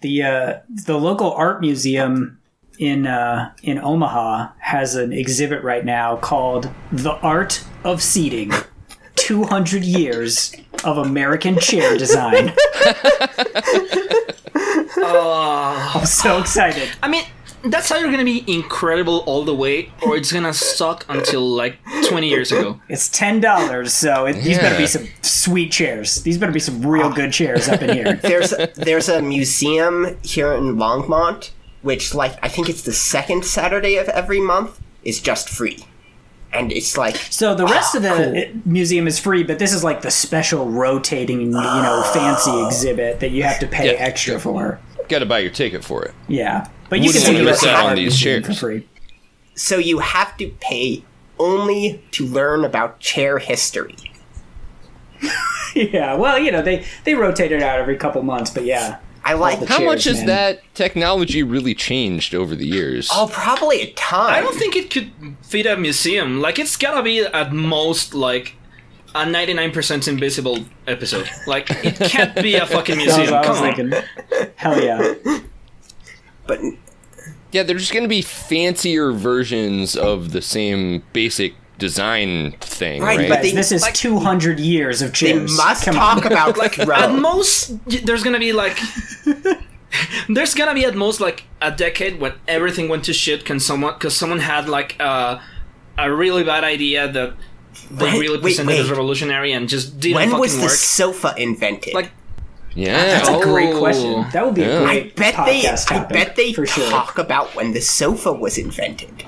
The uh, the local art museum in uh, in Omaha has an exhibit right now called "The Art of Seating: 200 Years of American Chair Design." oh. I'm so excited. I mean, that's either gonna be incredible all the way, or it's gonna suck until like 20 years ago. It's ten dollars, so it, these better be some sweet chairs. These better be some real good chairs up in here. there's there's a museum here in Longmont, which like I think it's the second Saturday of every month is just free, and it's like So the rest of the Cool. museum is free, but this is like the special rotating, you know, fancy exhibit that you have to pay Yeah. extra for. Got to buy your ticket for it. Yeah, but you Wouldn't can see the miss rest of out on these chairs for free. so you have to pay only to learn about chair history. Yeah, well, you know, they they rotate it out every couple months, but yeah. I like the How Chairs, much has man. that technology really changed over the years? oh probably a ton. I don't think it could fit a museum. Like, it's gotta be at most like a 99% invisible episode. Like, it can't be a fucking museum. I was Come on. thinking. Hell yeah. but Yeah, they're just going to be fancier versions of the same basic design thing, Right, right? but they- this is like- 200 years of they chairs. must Come talk on. about Like, at most, there's gonna be like. there's gonna be at most like a decade when everything went to shit because someone, cause someone had like uh, a really bad idea that they Wait, really wait, presented as revolutionary and just didn't when fucking was the work. sofa invented? Like, yeah. That's a great Oh. question. That would be Yeah. a I great bet they, podcast I bet they for sure. talk about when the sofa was invented.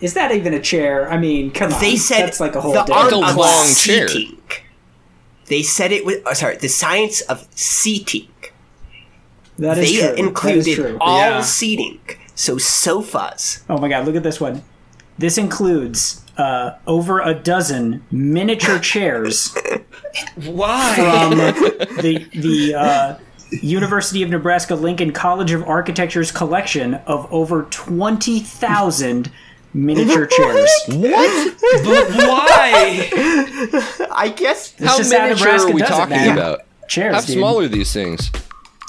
Is that even a chair? I mean, come on. They said that's like a whole the different art of long chair. seating. They said it was oh, sorry, the science of seating. That is They true. That is included true. all Yeah. seating, so sofas. Oh my god, look at this one. This includes uh, over a dozen miniature chairs why? from the the uh, University of Nebraska Lincoln College of Architecture's collection of over twenty thousand miniature chairs. What? but why? I guess How just how miniature Nebraska are we does it, talking about? Chairs, How dude. small are these things?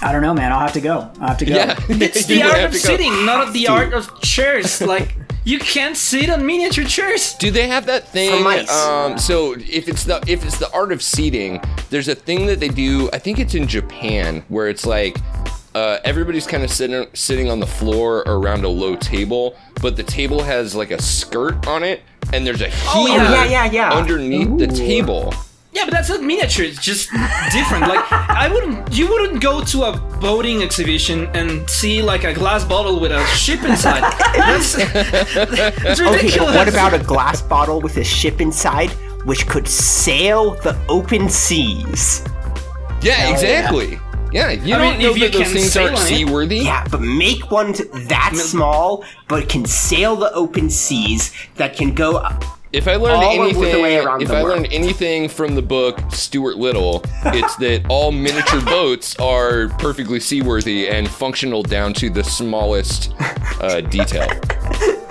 I don't know, man. I'll have to go. I'll have to go. Yeah. It's the art of to go- sitting, not of the art of chairs. Like you can't sit on miniature chairs. Do they have that thing? mice. Um, so if it's the if it's the art of seating, there's a thing that they do. I think it's in Japan where it's like uh, everybody's kind of sitting sitting on the floor around a low table, but the table has like a skirt on it, and there's a heater Oh, yeah, yeah, yeah. underneath the table. Yeah, but that's not miniature. It's just different. Like I wouldn't, you wouldn't go to a boating exhibition and see like a glass bottle with a ship inside. That's, that's Okay, ridiculous. but what about a glass bottle with a ship inside, which could sail the open seas? Yeah, exactly. Yeah, you I don't mean, know if you that those can things sail aren't seaworthy. Yeah, but make one that small, but can sail the open seas that can go. If I learned All anything, the way around if I world. learned anything from the book Stuart Little, it's that all miniature boats are perfectly seaworthy and functional down to the smallest uh, detail.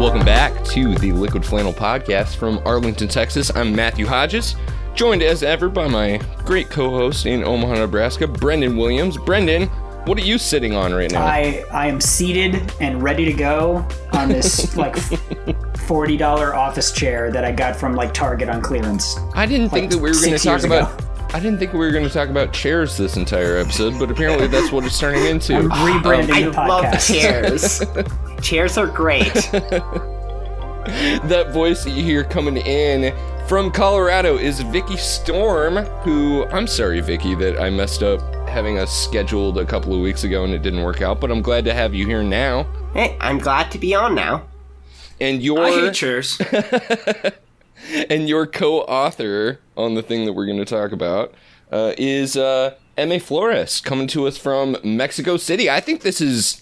Welcome back to the Liquid Flannel Podcast from Arlington, Texas. I'm Matthew Hodges, joined as ever by my great co-host in Omaha, Nebraska, Brendan Williams. Brendan, what are you sitting on right now? I I am seated and ready to go on this like forty dollar office chair that I got from like Target on clearance. I didn't think that we were going to talk about. Ago. I didn't think we were going to talk about chairs this entire episode, but apparently that's what it's turning into. I'm rebranding I the love chairs. chairs are great. that voice that you hear coming in from Colorado is Vikky Storm, who I'm sorry, Vikky, that I messed up having us scheduled a couple of weeks ago and it didn't work out, but I'm glad to have you here now. hey, I'm glad to be on now. And your I hate chairs. and your co-author on the thing that we're going to talk about uh, is uh, Eme Flores coming to us from Mexico City. I think this is,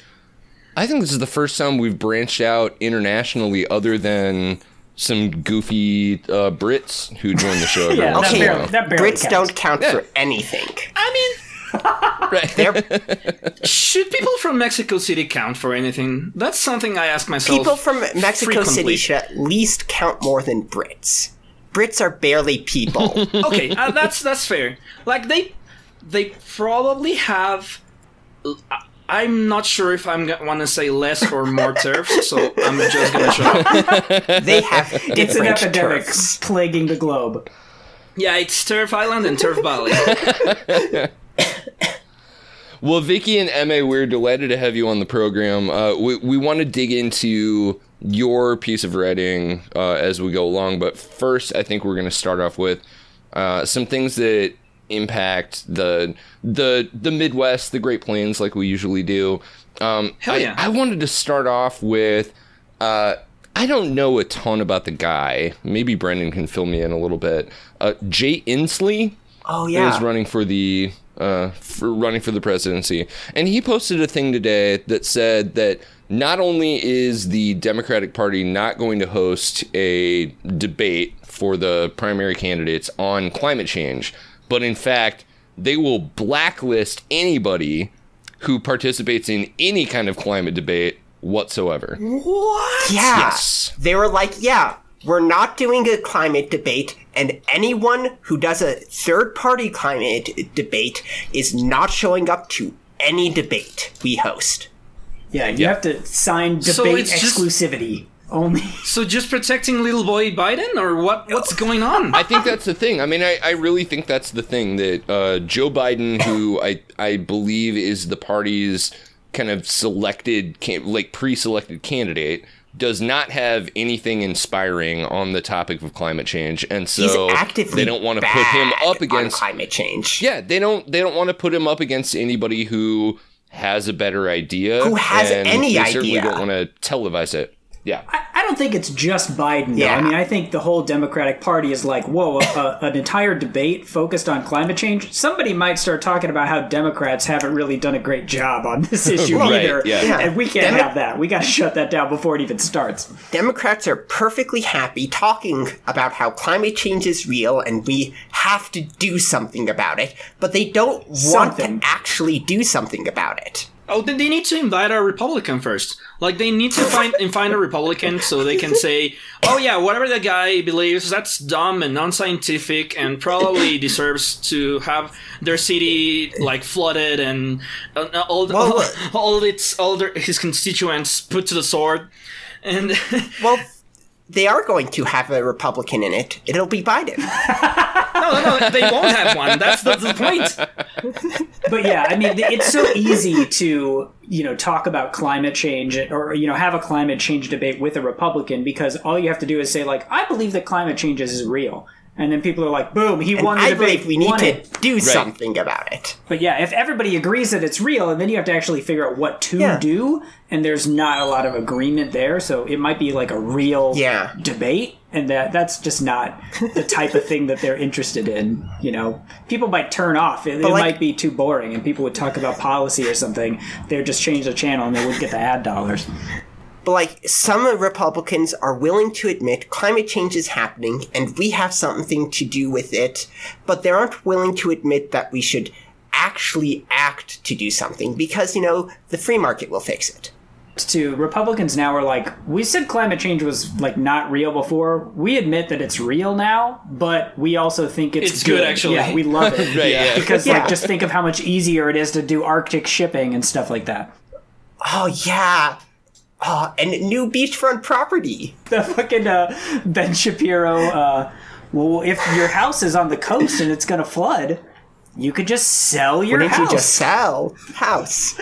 I think this is the first time we've branched out internationally, other than some goofy uh, Brits who joined the show. Yeah, once that barely, that barely Brits counts. don't count Yeah. for anything. I mean, Right. They're should people from Mexico City count for anything? That's something I ask myself. people from Mexico frequently. City should at least count more than Brits. Brits are barely people. okay, uh, that's that's fair. Like they they probably have. I- I'm not sure if I'm gonna want to say less or more turfs, so I'm just gonna shut up. they have It's an epidemic turfs. plaguing the globe. Yeah, it's Turf Island and Turf Valley. Well, Vikky and Eme, we're delighted to have you on the program. Uh, we we want to dig into your piece of writing uh, as we go along, but first, I think we're going to start off with uh, some things that impact the the the Midwest, the Great Plains, like we usually do. Um, Hell I- yeah. I, wanted to start off with. Uh, I don't know a ton about the guy. Maybe Brendan can fill me in a little bit. Uh, Jay Inslee Oh yeah, is running for the uh, for running for the presidency, and he posted a thing today that said that not only is the Democratic Party not going to host a debate for the primary candidates on climate change, but in fact they will blacklist anybody who participates in any kind of climate debate whatsoever. what? Yeah. Yes. They were like, yeah, we're not doing a climate debate, and anyone who does a third party climate debate is not showing up to any debate we host. Yeah, you Yeah. have to sign So debate just- exclusivity only. So just protecting little boy Biden, or what? What's going on? I think that's the thing. I mean, I, I really think that's the thing that uh, Joe Biden, who I I believe is the party's kind of selected, can, like pre-selected candidate, does not have anything inspiring on the topic of climate change, and so they don't want to put him up against. climate change. Yeah, they don't. They don't want to put him up against anybody who has a better idea. Who has any they certainly idea. don't want to televise it. Yeah. I, I don't think it's just Biden. Though. Yeah. I mean, I think the whole Democratic Party is like, whoa, a, an entire debate focused on climate change. Somebody might start talking about how Democrats haven't really done a great job on this issue Right, either, yeah. Yeah. and we can't Demo- have that. We got to shut that down before it even starts. Democrats are perfectly happy talking about how climate change is real and we have to do something about it, but they don't want Something. to actually do something about it. Oh, then they need to invite a Republican first. Like they need to find and find a Republican so they can say, "Oh yeah, whatever the guy believes, that's dumb and non-scientific, and probably deserves to have their city like flooded and uh, all Well, all, all its all their, his constituents put to the sword." And Well, they are going to have a Republican in it. It'll be Biden. no, no, no, they won't have one. That's the, the point. But yeah, I mean, it's so easy to you know talk about climate change or you know have a climate change debate with a Republican because all you have to do is say like, I believe that climate change is real. And then people are like, "Boom! He And won the I debate. believe we need won to it." do something about it. But yeah, if everybody agrees that it's real, and then you have to actually figure out what to Yeah. do, and there's not a lot of agreement there, so it might be like a real Yeah. debate, and that that's just not the type of thing that they're interested in. You know, people might turn off. It, it like- might be too boring, and people would talk about policy or something. They would just change the channel, and they wouldn't get the ad dollars. But like some Republicans are willing to admit climate change is happening and we have something to do with it, but they aren't willing to admit that we should actually act to do something because, you know, the free market will fix it. To Republicans now are like, we said climate change was like not real before. We admit that it's real now, but we also think it's, It's good, actually. Yeah, we love it. Right, yeah. Because Yeah. like just think of how much easier it is to do Arctic shipping and stuff like that. Oh, yeah. Oh, and new beachfront property. The fucking uh, Ben Shapiro. Uh, well, if your house is on the coast and it's gonna flood, you could just sell your Why don't house. you just sell house?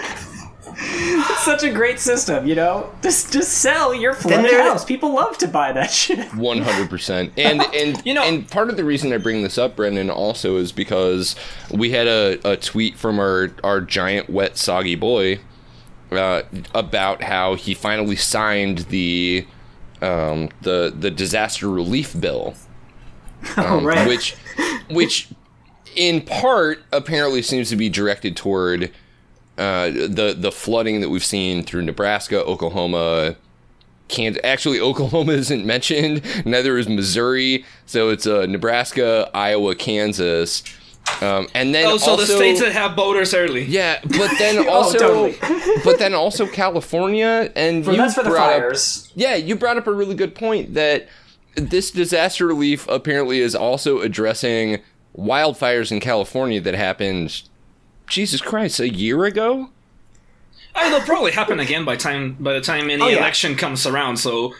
It's such a great system, you know. Just just sell your flooded house. People love to buy that shit. One hundred percent, and and You know- and part of the reason I bring this up, Brendan, also is because we had a, a tweet from our our giant wet soggy boy uh, about how he finally signed the um, the the disaster relief bill, Oh, right. which which in part apparently seems to be directed toward uh, the the flooding that we've seen through Nebraska, Oklahoma, Kansas. Actually, Oklahoma isn't mentioned. Neither is Missouri. So it's uh, Nebraska, Iowa, Kansas, um, and then Oh, so also the states that have voters early. yeah, but then also, totally. but then also California, and Well, you that's for the brought up- fires. yeah, you brought up a really good point that this disaster relief apparently is also addressing wildfires in California that happened. Jesus Christ, a year ago. Oh, it'll probably happen again by time by the time any Oh, yeah. election comes around. So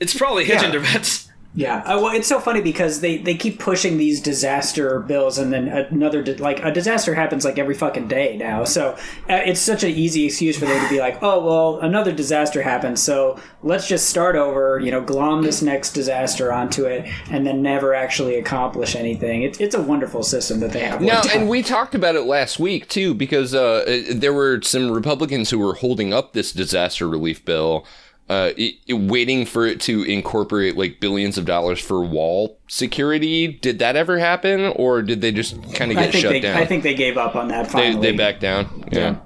it's probably hedging Yeah. their bets. Yeah, uh, well, it's so funny because they, they keep pushing these disaster bills, and then another di- like a disaster happens like every fucking day now. So uh, it's such an easy excuse for them to be like, oh well, another disaster happened, so let's just start over. You know, glom this next disaster onto it, and then never actually accomplish anything. It's it's a wonderful system that they have. Now, and out. we talked about it last week too, because uh, there were some Republicans who were holding up this disaster relief bill, uh, i- i- waiting for it to incorporate like billions of dollars for wall security. Did that ever happen, or did they just kind of get shut they down? I think they gave up on that. they, Finally, they backed down. Yeah.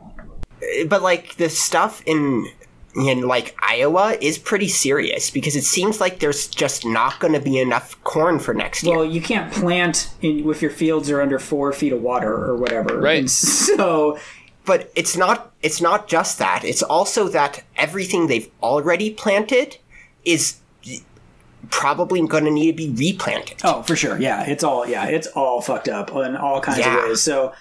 but like the stuff in in like Iowa is pretty serious because it seems like there's just not going to be enough corn for next year. Well, you can't plant in, if your fields are under four feet of water or whatever. Right. And so But it's not it's not just that. It's also that everything they've already planted is probably going to need to be replanted. Oh, for sure. Yeah, it's all yeah, it's all fucked up in all kinds Yeah. of ways. So,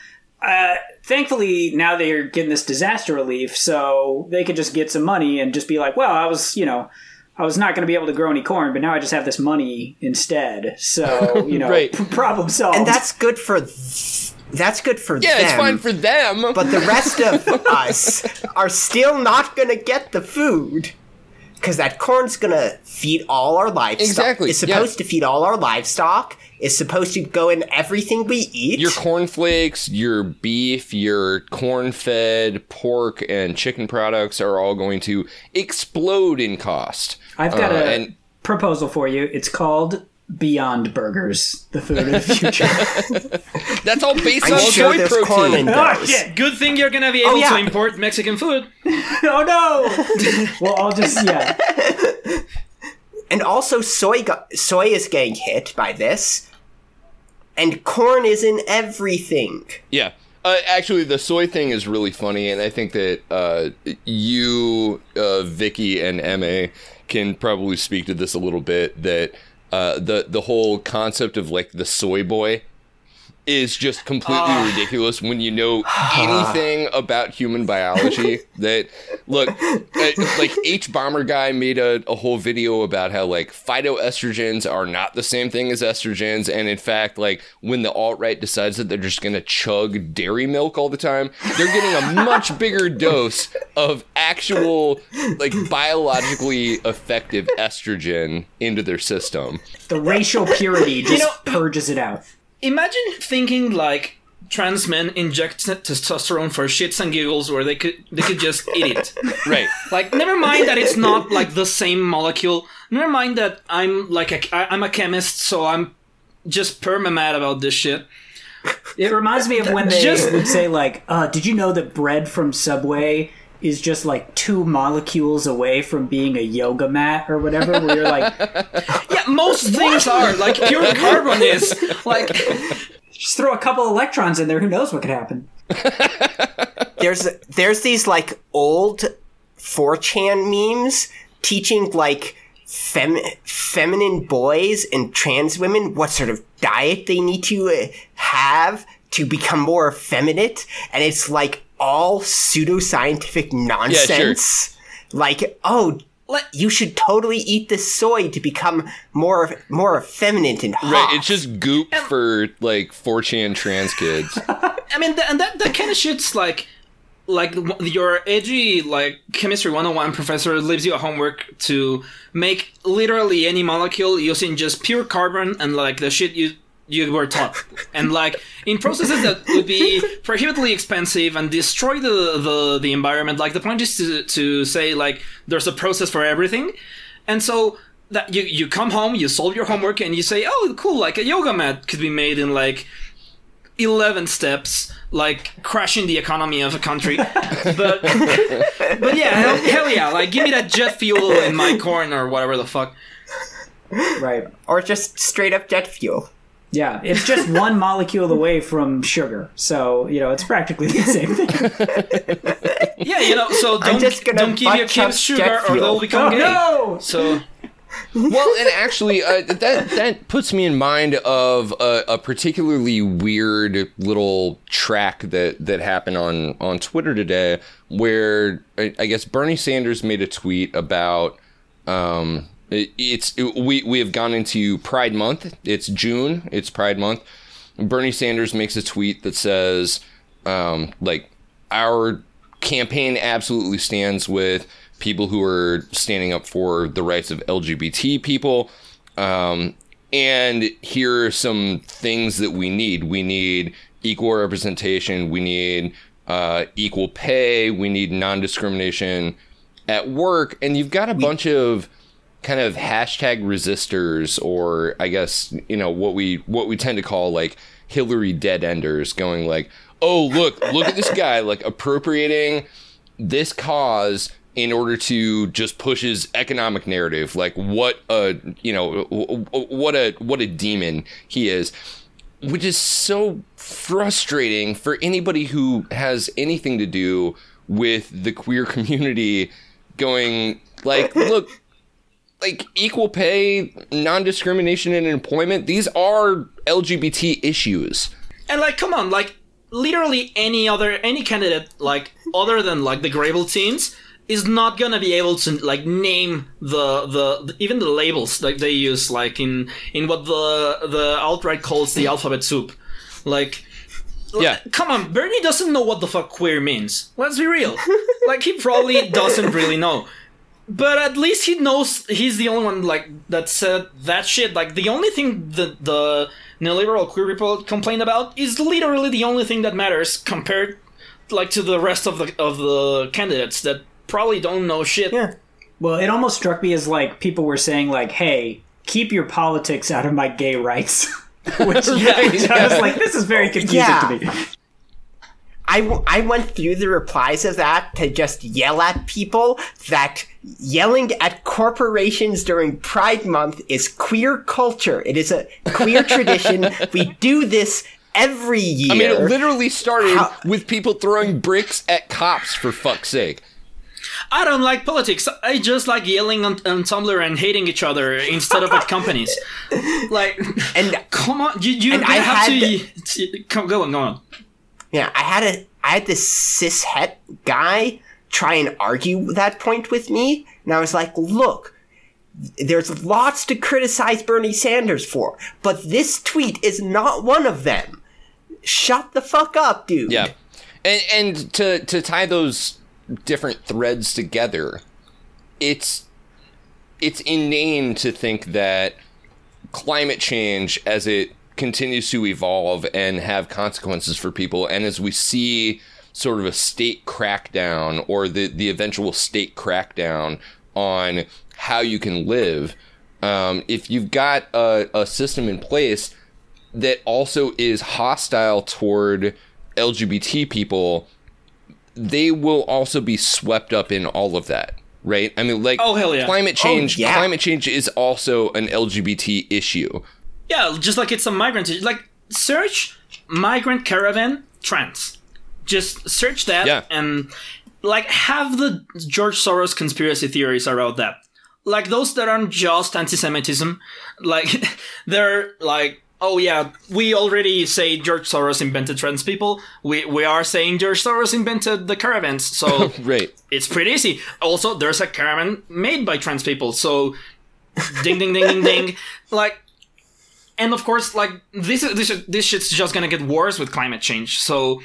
uh, thankfully, now they're getting this disaster relief, so they could just get some money and just be like, "Well, I was, you know, I was not going to be able to grow any corn, but now I just have this money instead." So, you know, Right. p- problem solved. And that's good for th- that's good for Yeah, them. Yeah, it's fine for them. but the rest of us are still not going to get the food because that corn's going to feed all our livestock. Exactly, It's supposed yeah. to feed all our livestock. It's supposed to go in everything we eat. your cornflakes, your beef, your corn-fed pork and chicken products are all going to explode in cost. I've got Uh, a and proposal for you. It's called Beyond Burgers, the food of the future. that's all based I'm on sure soy there's protein. corn oh shit! Good thing you're gonna be able yeah. to import Mexican food. Oh no! well, I'll just yeah. And also, soy got, soy is getting hit by this, and corn is in everything. Yeah. Uh, actually, the soy thing is really funny, and I think that uh, you, uh, Vikky, and Eme can probably speak to this a little bit. That uh, the the whole concept of like the soy boy is just completely ridiculous when you know anything about human biology. that look, uh, like hbomberguy made a, a whole video about how like phytoestrogens are not the same thing as estrogens, and in fact, like when the alt right decides that they're just gonna chug dairy milk all the time, they're getting a much bigger dose of actual like biologically effective estrogen into their system. The racial purity just know- purges it out. Imagine thinking like trans men inject testosterone for shits and giggles, where they could they could just eat it. Right. Like, never mind that it's not like the same molecule. Never mind that I'm like a, I- I'm a chemist, so I'm just perma mad about this shit. It reminds me of when they Just- would say like, uh, "Did you know that bread from Subway is just like two molecules away from being a yoga mat or whatever?" Where you're like, Yeah, most things are like pure carbon is like just throw a couple electrons in there. Who knows what could happen? There's there's these like old 4chan memes teaching like fem- feminine boys and trans women what sort of diet they need to uh, have to become more effeminate, and it's like all pseudoscientific nonsense. Like, oh, Let- you should totally eat this soy to become more more effeminate and hot. Right, it's just goop for like 4chan trans kids. I mean, th- and that that kind of shit's like like your edgy like chemistry 101 professor leaves you a homework to make literally any molecule using just pure carbon and like the shit you you were taught and like in processes that would be prohibitively expensive and destroy the, the the environment like the point is to to say like there's a process for everything and so that you you come home you solve your homework and you say oh cool like a yoga mat could be made in like 11 steps, like crashing the economy of a country. but but yeah, hell, hell yeah, like give me that jet fuel in my corn or whatever the fuck. Right. Or just straight up jet fuel. Yeah, it's just one molecule away from sugar, so you know it's practically the same thing. Yeah, you know, so don't, just gonna don't give your kids sugar or they'll fuel. become gay. no! So well, and actually, uh, that that puts me in mind of a, a particularly weird little track that that happened on on Twitter today, where I, I guess Bernie Sanders made a tweet about. Um, it, it's it, we we have gone into Pride Month. It's June. It's Pride Month. Bernie Sanders makes a tweet that says, um, like, our campaign absolutely stands with people who are standing up for the rights of LGBT people. Um, and here are some things that we need. We need equal representation. We need uh, equal pay. We need non discrimination at work. And you've got a bunch of kind of hashtag resistors or I guess you know what we what we tend to call like Hillary dead enders going like oh look look at this guy like appropriating this cause in order to just push his economic narrative. Like what a you know what a what a demon he is. Which is so frustrating for anybody who has anything to do with the queer community going like look like equal pay non-discrimination in employment these are lgbt issues. And like come on, like literally any other any candidate like other than like the Grable teams is not gonna be able to like name the, the the even the labels like they use like in in what the the alt-right calls the alphabet soup. Like yeah. come on bernie doesn't know what the fuck queer means. Let's be real. Like he probably doesn't really know but at least he knows he's the only one like that said that shit like the only thing that the neoliberal queer people complain about is literally the only thing that matters compared like to the rest of the of the candidates that probably don't know shit Yeah. Well, it almost struck me as like people were saying like, "Hey, keep your politics out of my gay rights." which, which I was like, this is very confusing Yeah. to me. I, w- I went through the replies of that to just yell at people that yelling at corporations during Pride Month is queer culture. It is a queer tradition. We do this every year. i mean it literally started How- with people throwing bricks at cops for fuck's sake i don't like politics i just like yelling on, on tumblr and hating each other instead of at companies like and come on you, you And I have to, had to come, go on go on yeah, I had a I had this cis het guy try and argue that point with me, and I was like, look. There's lots to criticize Bernie Sanders for, but this tweet is not one of them. Shut the fuck up, dude. Yeah, and and to to tie those different threads together, it's it's inane to think that climate change, as it continues to evolve and have consequences for people, and as we see sort of a state crackdown or the the eventual state crackdown on how you can live, um, if you've got a, a system in place that also is hostile toward LGBT people, they will also be swept up in all of that, right? I mean, like, Oh, hell yeah. climate change. yeah. Climate change is also an LGBT issue. Yeah, just like it's a migrant. Like search migrant caravan trans. Just search that Yeah. and like have the George Soros conspiracy theories about that. Like those that aren't just anti-Semitism. Like they're like, oh yeah, we already say George Soros invented trans people. We we are saying George Soros invented the caravans. So Right. it's pretty easy. Also, there's a caravan made by trans people, so ding ding ding ding ding. Like, and of course, like this is this this shit's just gonna get worse with climate change. So,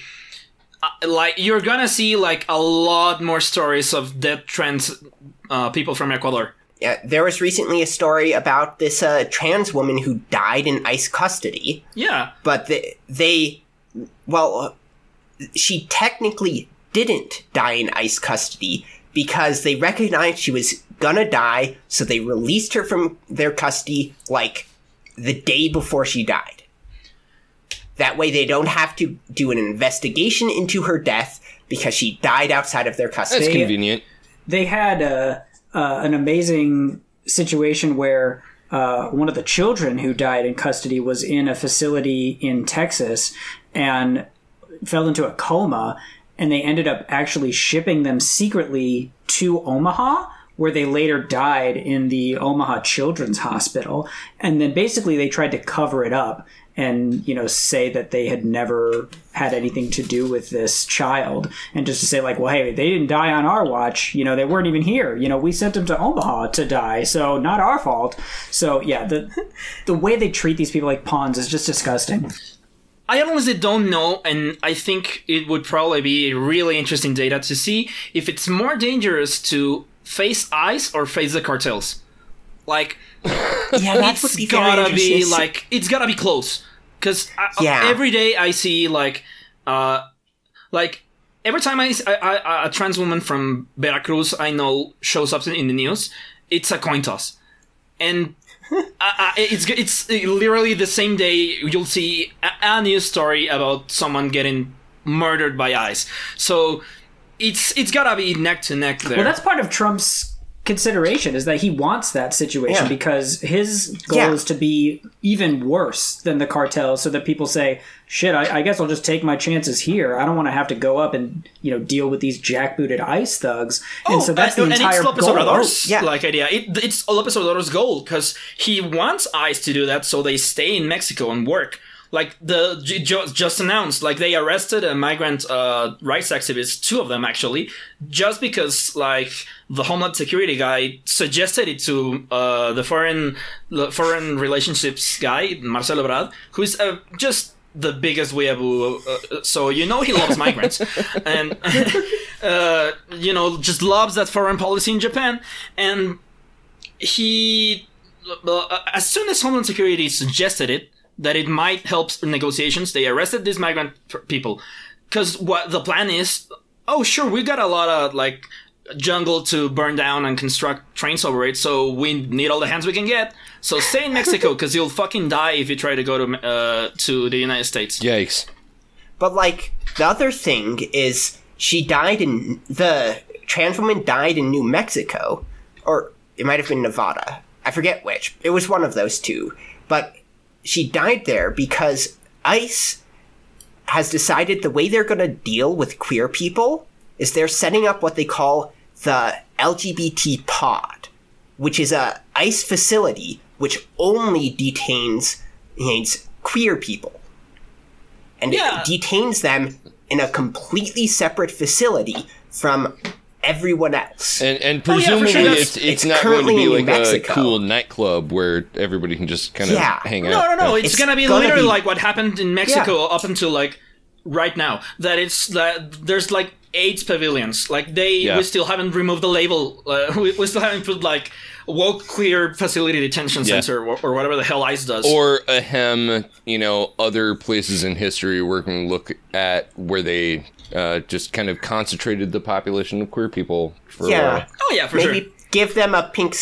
uh, like, you're gonna see like a lot more stories of dead trans uh, people from Ecuador. Yeah, there was recently a story about this uh, trans woman who died in ICE custody, Yeah, but they, they well, uh, she technically didn't die in ICE custody because they recognized she was gonna die, so they released her from their custody like the day before she died. That way, they don't have to do an investigation into her death because she died outside of their custody. That's convenient. they had uh, uh, an amazing situation where uh, one of the children who died in custody was in a facility in Texas and fell into a coma, and they ended up actually shipping them secretly to Omaha. Where they later died in the Omaha Children's Hospital. And then basically they tried to cover it up and, you know, say that they had never had anything to do with this child. And just to say, like, well, hey, they didn't die on our watch. You know, they weren't even here. You know, we sent them to Omaha to die. So not our fault. So yeah, the, the way they treat these people like pawns is just disgusting. I honestly don't know, and I think it would probably be really interesting data to see if it's more dangerous to face ICE or face the cartels. Like, yeah, that would it's be gotta be like it's gotta be close because Yeah. every day I see like uh like every time I, I, I a trans woman from Veracruz I know shows up in the news, it's a coin toss, and. uh, uh, it's it's literally the same day you'll see a, a news story about someone getting murdered by ICE. So it's it's gotta be neck to neck there. Well, that's part of Trump's consideration is that he wants that situation Yeah. because his goal Yeah. is to be even worse than the cartel so that people say shit I, I guess i'll just take my chances here i don't want to have to go up and you know deal with these jackbooted ice thugs and oh, so that's the Oh, and entire it's Lopez goal Obrador's oh, yeah. like idea. It, it's Lopez Obrador's goal because he wants ICE to do that, so they stay in Mexico and work. Like the just announced, like they arrested a migrant uh, rights activist, two of them actually, just because like the Homeland Security guy suggested it to uh, the foreign the foreign relationships guy Marcelo Ebrard, who is uh, just the biggest weeaboo. Uh, so you know he loves migrants, and uh, you know just loves that foreign policy in Japan, and he uh, as soon as Homeland Security suggested it that it might help negotiations, they arrested these migrant people because what the plan is. Oh, sure, we got a lot of like jungle to burn down and construct trains over it, so we need all the hands we can get. So stay in Mexico because you'll fucking die if you try to go to uh, to the United States. Yikes. But like the other thing is, she died in the trans woman died in New Mexico, or it might have been Nevada. I forget which. It was one of those two. But she died there because ICE has decided the way they're going to deal with queer people is they're setting up what they call the LGBT pod, which is a ICE facility which only detains, detains queer people and Yeah. it detains them in a completely separate facility from everyone else. And and Oh, yeah, presumably sure. it's it's, it's not going to currently be like Mexico. a cool nightclub where everybody can just kind of Yeah. hang No, out. no, no. no. It's, It's gonna be gonna literally be- like what happened in Mexico up until like right now. That it's that there's like eight pavilions. Like they, Yeah. we still haven't removed the label. Uh, we, we still haven't put like woke queer facility detention Yeah. center or, or whatever the hell ICE does. or a hem, you know, other places in history where we're going to look at where they uh, just kind of concentrated the population of queer people for a yeah, while. oh yeah, for maybe sure. give them a pink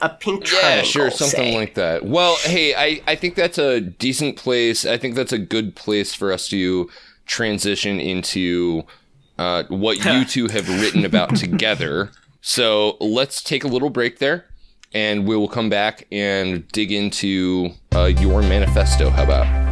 a pink Yeah, triangle. sure, something say. like that. Well, hey, I, I think that's a decent place. I think that's a good place for us to transition into uh, what you two have written about together. So let's take a little break there, and we will come back and dig into uh, your manifesto. How about?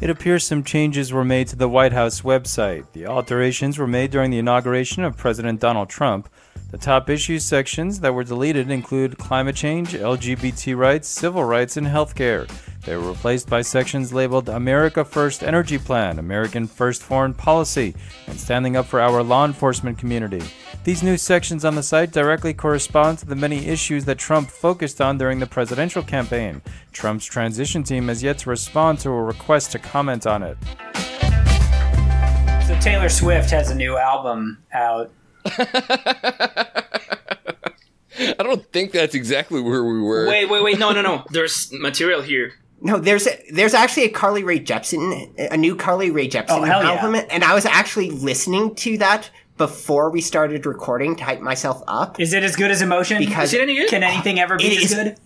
It appears some changes were made to the White House website. The alterations were made during the inauguration of President Donald Trump. The top issues sections that were deleted include climate change, LGBT rights, civil rights, and healthcare. They were replaced by sections labeled America First Energy Plan, American First Foreign Policy, and Standing Up for Our Law Enforcement Community. These new sections on the site directly correspond to the many issues that Trump focused on during the presidential campaign. Trump's transition team has yet to respond to a request to comment on it. so taylor swift has a new album out I don't think that's exactly where we were. Wait, wait, wait. No, no, no. There's material here. No, there's a, there's actually a Carly Rae Jepsen, a new Carly Rae Jepsen Oh, hell yeah. and I was actually listening to that before we started recording to hype myself up. is it as good as emotion Because Is it any good? can anything ever be It as is- good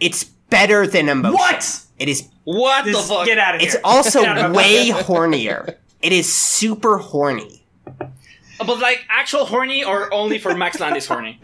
It's better than emotion. what It is What the This- fuck? get out of here. it's also Get out of my way hornier. It is super horny. But like actual horny or only for Max Landis horny?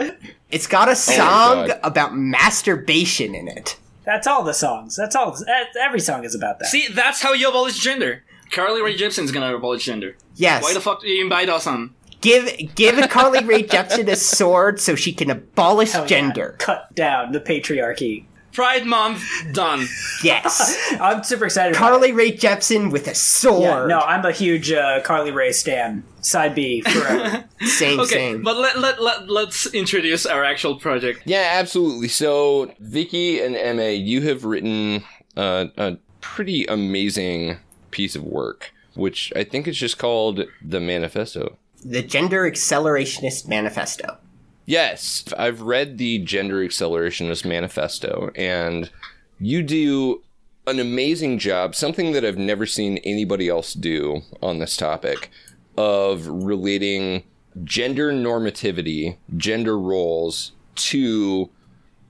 It's got a oh song God. about masturbation in it. That's all the songs. That's all. Eh, every song is about that. See, that's how you abolish gender. Carly Rae Jepsen's gonna abolish gender. Yes. Why the fuck do you invite us on? give give Carly Rae Jepsen a sword so she can abolish Hell yeah. gender. Cut down the patriarchy. Pride Month done. Yes. I'm super excited. about Carly Rae Jepsen with a it. sword. Yeah, no, I'm a huge uh, Carly Rae stan. Side B forever. Same, Okay, same. but let, let, let, let's introduce our actual project. Yeah, absolutely. So, Vikky and Eme, you have written uh, a pretty amazing piece of work, which I think is just called the Manifesto. the Gender Accelerationist Manifesto. Yes, I've read the Gender Accelerationist Manifesto, and you do an amazing job, something that I've never seen anybody else do on this topic, of relating gender normativity, gender roles, to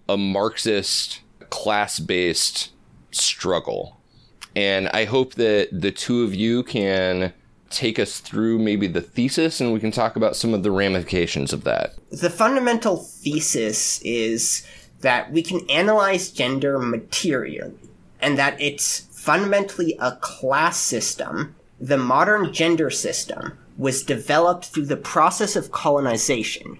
a Marxist class based struggle. And I hope that the two of you can take us through maybe the thesis and we can talk about some of the ramifications of that. The fundamental thesis is that we can analyze gender materially, and that it's fundamentally a class system. The modern gender system was developed through the process of colonization,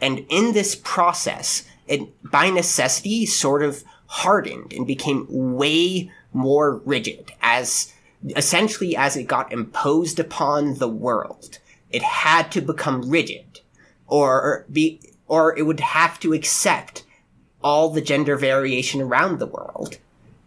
and in this process, it by necessity sort of hardened and became way more rigid as essentially as it got imposed upon the world. It had to become rigid or be or it would have to accept all the gender variation around the world.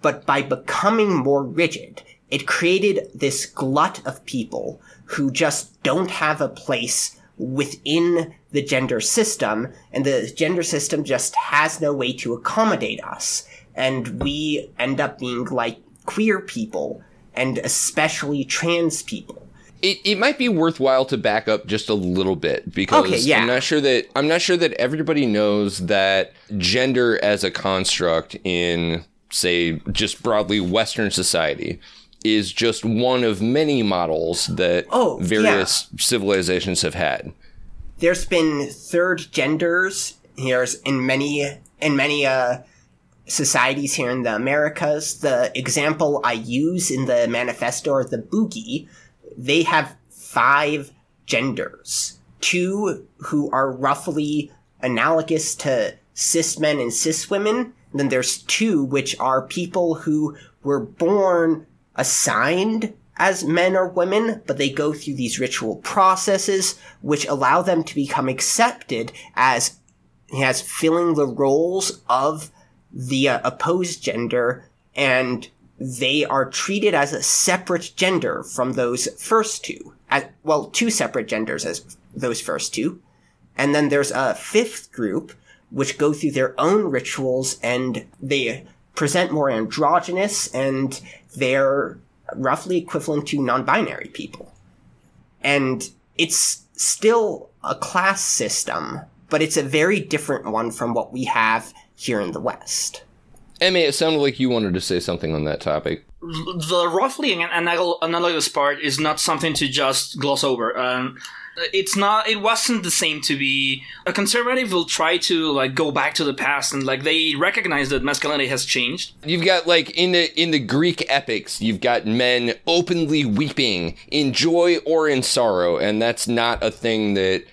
But by becoming more rigid, it created this glut of people who just don't have a place within the gender system, and the gender system just has no way to accommodate us. And we end up being like queer people, and especially trans people. It, it might be worthwhile to back up just a little bit because Okay, yeah. I'm not sure that I'm not sure that everybody knows that gender as a construct in say just broadly Western society is just one of many models that Oh, various civilizations have had. there's been third genders here's in many in many uh societies here in the Americas. The example I use in the manifesto are the Bugis. They have five genders. Two who are roughly analogous to cis men and cis women. Then there's two which are people who were born assigned as men or women, but they go through these ritual processes which allow them to become accepted as as filling the roles of the uh, opposed gender and they are treated as a separate gender from those first two. As, well, two separate genders as those first two. And then there's a fifth group which go through their own rituals and they present more androgynous and they're roughly equivalent to non-binary people. And it's still a class system, but it's a very different one from what we have here in the West. Eme, it sounded like you wanted to say something on that topic. The roughly an- anal- analogous part is not something to just gloss over. Um, it's not. It wasn't the same to be a conservative will try to like go back to the past and like they recognize that masculinity has changed. You've got like in the in the Greek epics, you've got men openly weeping in joy or in sorrow, and that's not a thing that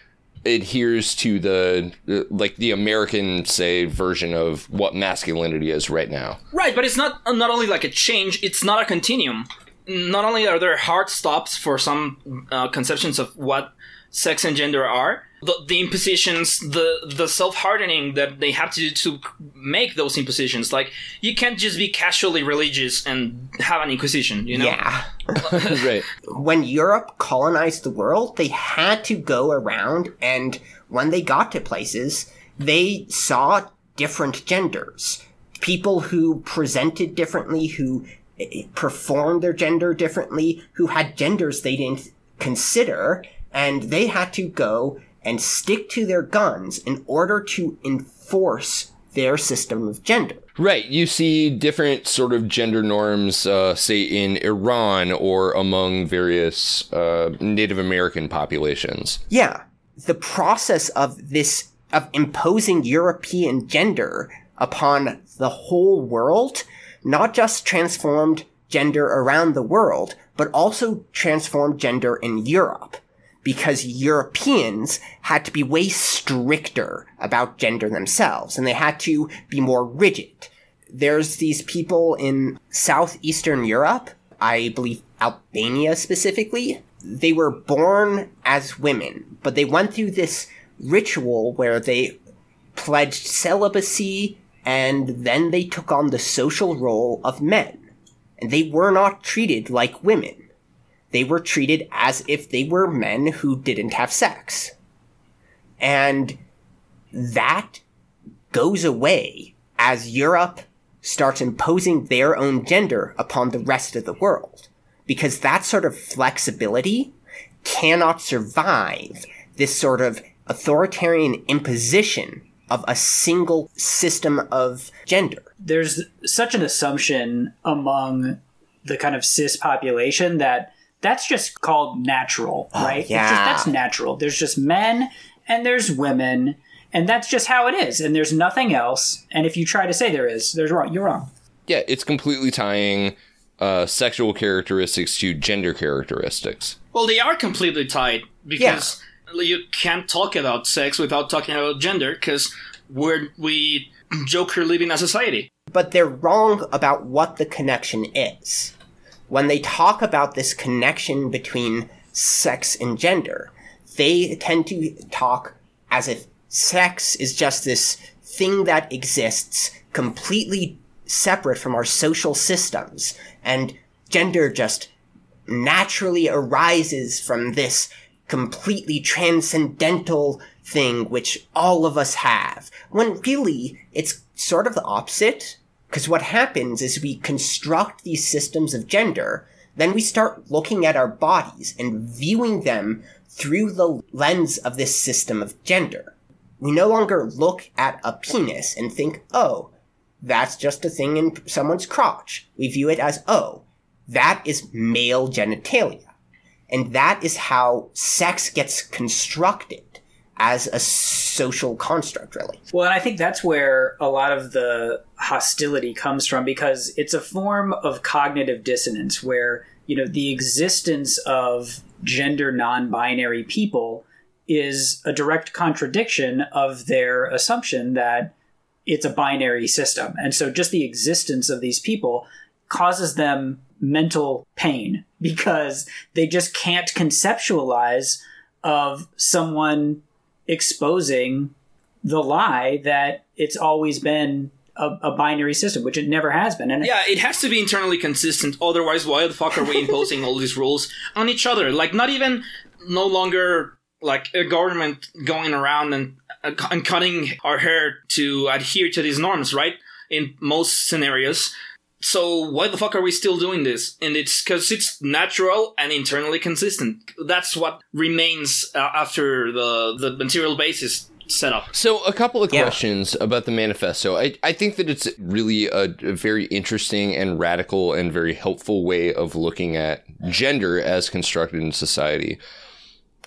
adheres to the uh, like the American say version of what masculinity is right now. Right, but it's not not only like a change; it's not a continuum. Not only are there hard stops for some uh, conceptions of what sex and gender are, the, the impositions, the the self hardening that they have to do to make those impositions. Like you can't just be casually religious and have an inquisition. You know? Yeah. right. when Europe colonized the world, they had to go around and when they got to places, they saw different genders. People who presented differently, who eh, performed their gender differently, who had genders they didn't consider, and they had to go and stick to their guns in order to enforce their system of gender. Right. You see different sort of gender norms, uh, say in Iran or among various uh, Native American populations. Yeah. The process of this, of imposing European gender upon the whole world, not just transformed gender around the world, but also transformed gender in Europe. Because Europeans had to be way stricter about gender themselves, and they had to be more rigid. There's these people in southeastern Europe, I believe Albania specifically, they were born as women, but they went through this ritual where they pledged celibacy and then they took on the social role of men. And they were not treated like women. They were treated as if they were men who didn't have sex. And that goes away as Europe starts imposing their own gender upon the rest of the world. Because that sort of flexibility cannot survive this sort of authoritarian imposition of a single system of gender. There's such an assumption among the kind of cis population that that's just called natural, right? It's yeah. just, that's natural. There's just men and there's women, and that's just how it is. And there's nothing else. And if you try to say there is, there's wrong. You're wrong. Yeah, it's completely tying uh, sexual characteristics to gender characteristics. Well, they are completely tied because you can't talk about sex without talking about gender because we're we joke we're living a society. but they're wrong about what the connection is. When they talk about this connection between sex and gender, they tend to talk as if sex is just this thing that exists completely separate from our social systems, and gender just naturally arises from this completely transcendental thing which all of us have. When really, it's sort of the opposite. Because what happens is we construct these systems of gender, then we start looking at our bodies and viewing them through the lens of this system of gender. We no longer look at a penis and think, oh, that's just a thing in someone's crotch. We view it as, oh, that is male genitalia. And that is how sex gets constructed as a social construct, really. Well, and I think that's where a lot of the hostility comes from because it's a form of cognitive dissonance where, you know, the existence of gender non binary people is a direct contradiction of their assumption that it's a binary system. And so just the existence of these people causes them mental pain because they just can't conceptualize of someone exposing the lie that it's always been a, a binary system, which it never has been. And Yeah, it has to be internally consistent. Otherwise, why the fuck are we imposing all these rules on each other? Like, not even no longer like a government going around and, uh, and cutting our hair to adhere to these norms, right? In most scenarios. So why the fuck are we still doing this? And it's because it's natural and internally consistent. That's what remains uh, after the the material base is set up. So, a couple of Yeah. questions about the manifesto. I, I think that it's really a, a very interesting and radical and very helpful way of looking at gender as constructed in society.